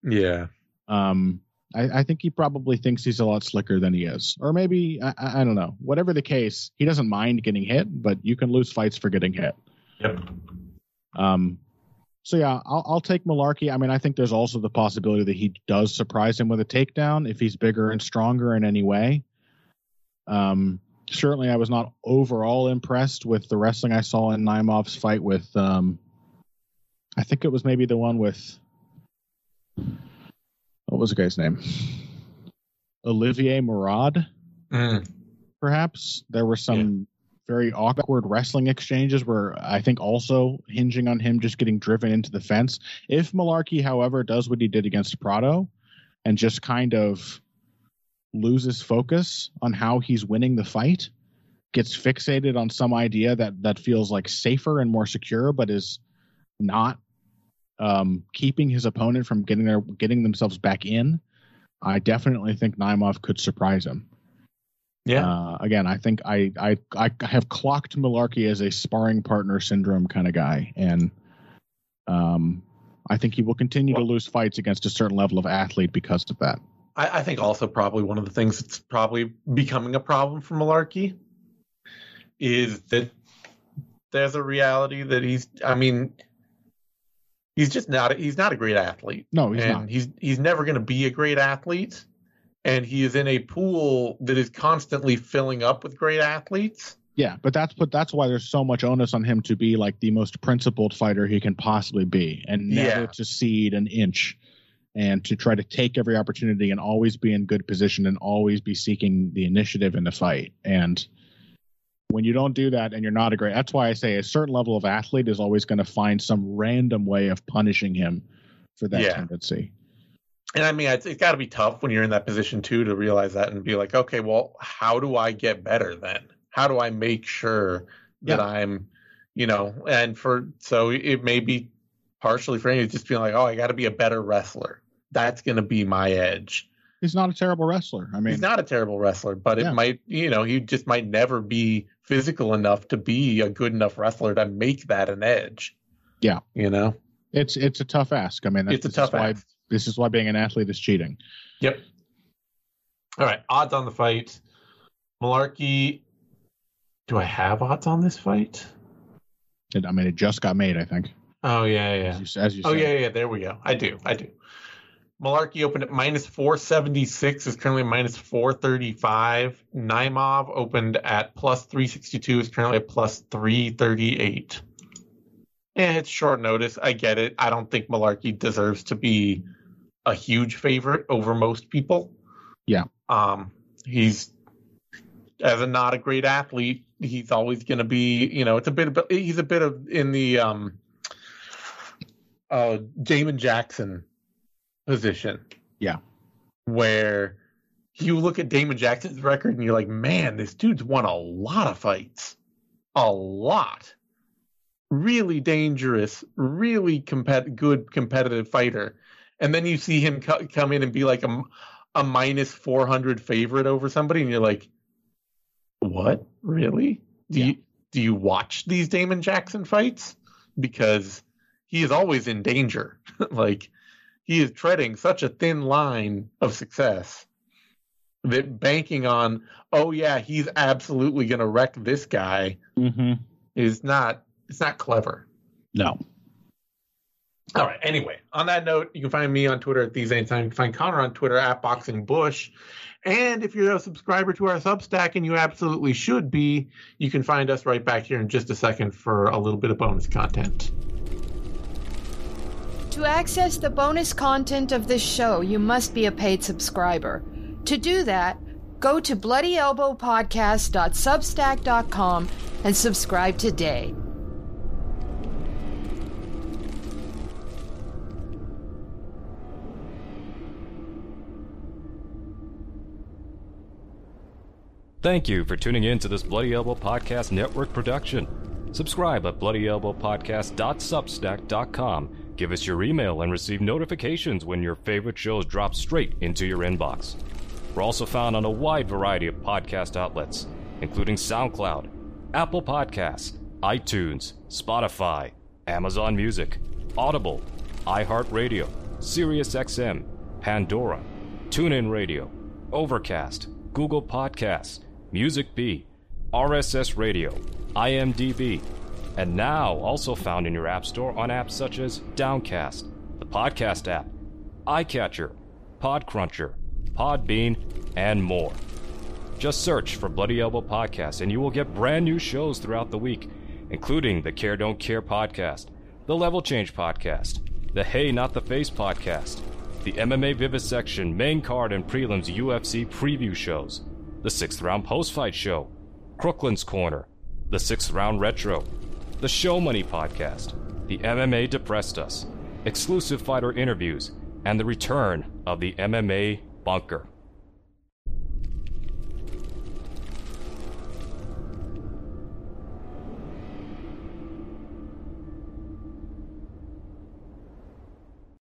Yeah. Um, I, I think he probably thinks he's a lot slicker than he is, or maybe I, I don't know. Whatever the case, he doesn't mind getting hit, but you can lose fights for getting hit. Yep. Um, so yeah, I'll, I'll take Mullarkey. I mean, I think there's also the possibility that he does surprise him with a takedown if he's bigger and stronger in any way. Um, certainly, I was not overall impressed with the wrestling I saw in Naimov's fight with. Um, I think it was maybe the one with what was the guy's name? Olivier Murad Mm. perhaps. There were some very awkward wrestling exchanges where I think also hinging on him just getting driven into the fence. If Mullarkey, however, does what he did against Prado and just kind of loses focus on how he's winning the fight, gets fixated on some idea that that feels like safer and more secure, but is not um, keeping his opponent from getting their getting themselves back in. I definitely think Naimov could surprise him. Yeah. Uh, again, I think I, I I have clocked Mullarkey as a sparring partner syndrome kind of guy, and um, I think he will continue to lose fights against a certain level of athlete because of that. I, I think also probably one of the things that's probably becoming a problem for Mullarkey is that there's a reality that he's I mean he's just not a, he's not a great athlete. No, he's and not. he's he's never going to be a great athlete and he is in a pool that is constantly filling up with great athletes. Yeah, but that's but that's why there's so much onus on him to be like the most principled fighter he can possibly be, and never Yeah. to cede an inch, and to try to take every opportunity and always be in good position and always be seeking the initiative in the fight. And when you don't do that, and you're not a great, that's why I say a certain level of athlete is always going to find some random way of punishing him for that Yeah. tendency. And I mean, it's, it's got to be tough when you're in that position too to realize that and be like, okay, well, how do I get better then? How do I make sure that Yeah. I'm, you know, and for so it may be partially for me just being like, oh, I got to be a better wrestler. That's going to be my edge. He's not a terrible wrestler. I mean, He's not a terrible wrestler, but it might, you know, he just might never be physical enough to be a good enough wrestler to make that an edge. Yeah. You know, it's it's a tough ask. I mean, that's, it's a this tough is why ask. this is why being an athlete is cheating. Yep. All right, odds on the fight. Mullarkey. Do I have odds on this fight? It, I mean, it just got made. I think. Oh yeah, yeah. As you, as you Oh said. yeah, yeah. There we go. I do. I do. Mullarkey opened at minus 476, is currently minus 435. Naimov opened at plus 362, is currently at plus 338. Yeah, it's short notice. I get it. I don't think Mullarkey deserves to be a huge favorite over most people. Yeah. Um, he's as a not a great athlete, he's always going to be, you know, it's a bit of he's a bit of in the um uh Damon Jackson position. Yeah. Where you look at Damon Jackson's record and you're like, man, this dude's won a lot of fights. A lot. Really dangerous, really compet- good competitive fighter. And then you see him co- come in and be like a, a minus 400 favorite over somebody, and you're like, what? Really? Do Yeah. you do you watch these Damon Jackson fights? Because he is always in danger. [laughs] like he is treading such a thin line of success that banking on, oh yeah, he's absolutely going to wreck this guy Mm-hmm. is not it's not clever. No. All right. Anyway, on that note, you can find me on Twitter at these anytime. You can find Connor on Twitter at Boxing Bush. And if you're a subscriber to our Substack, and you absolutely should be, you can find us right back here in just a second for a little bit of bonus content. To access the bonus content of this show, you must be a paid subscriber. To do that, go to bloodyelbowpodcast.substack.com and subscribe today. Thank you for tuning in to this Bloody Elbow Podcast Network production. Subscribe at bloodyelbowpodcast.substack.com Give us your email and receive notifications when your favorite shows drop straight into your inbox. We're also found on a wide variety of podcast outlets, including SoundCloud, Apple Podcasts, iTunes, Spotify, Amazon Music, Audible, iHeartRadio, SiriusXM, Pandora, TuneIn Radio, Overcast, Google Podcasts, MusicB, RSS Radio, IMDb, and now also found in your App Store on apps such as Downcast, the Podcast app, iCatcher, Podcruncher, Podbean, and more. Just search for Bloody Elbow Podcast and you will get brand new shows throughout the week, including the Care Don't Care podcast, the Level Change podcast, the Hey Not the Face podcast, the MMA Vivisection main card and prelims UFC preview shows, the sixth round post fight show, Crooklyn's Corner, the sixth round retro, the Show Money podcast, the MMA Depressed Us, exclusive fighter interviews, and the return of the MMA Bunker.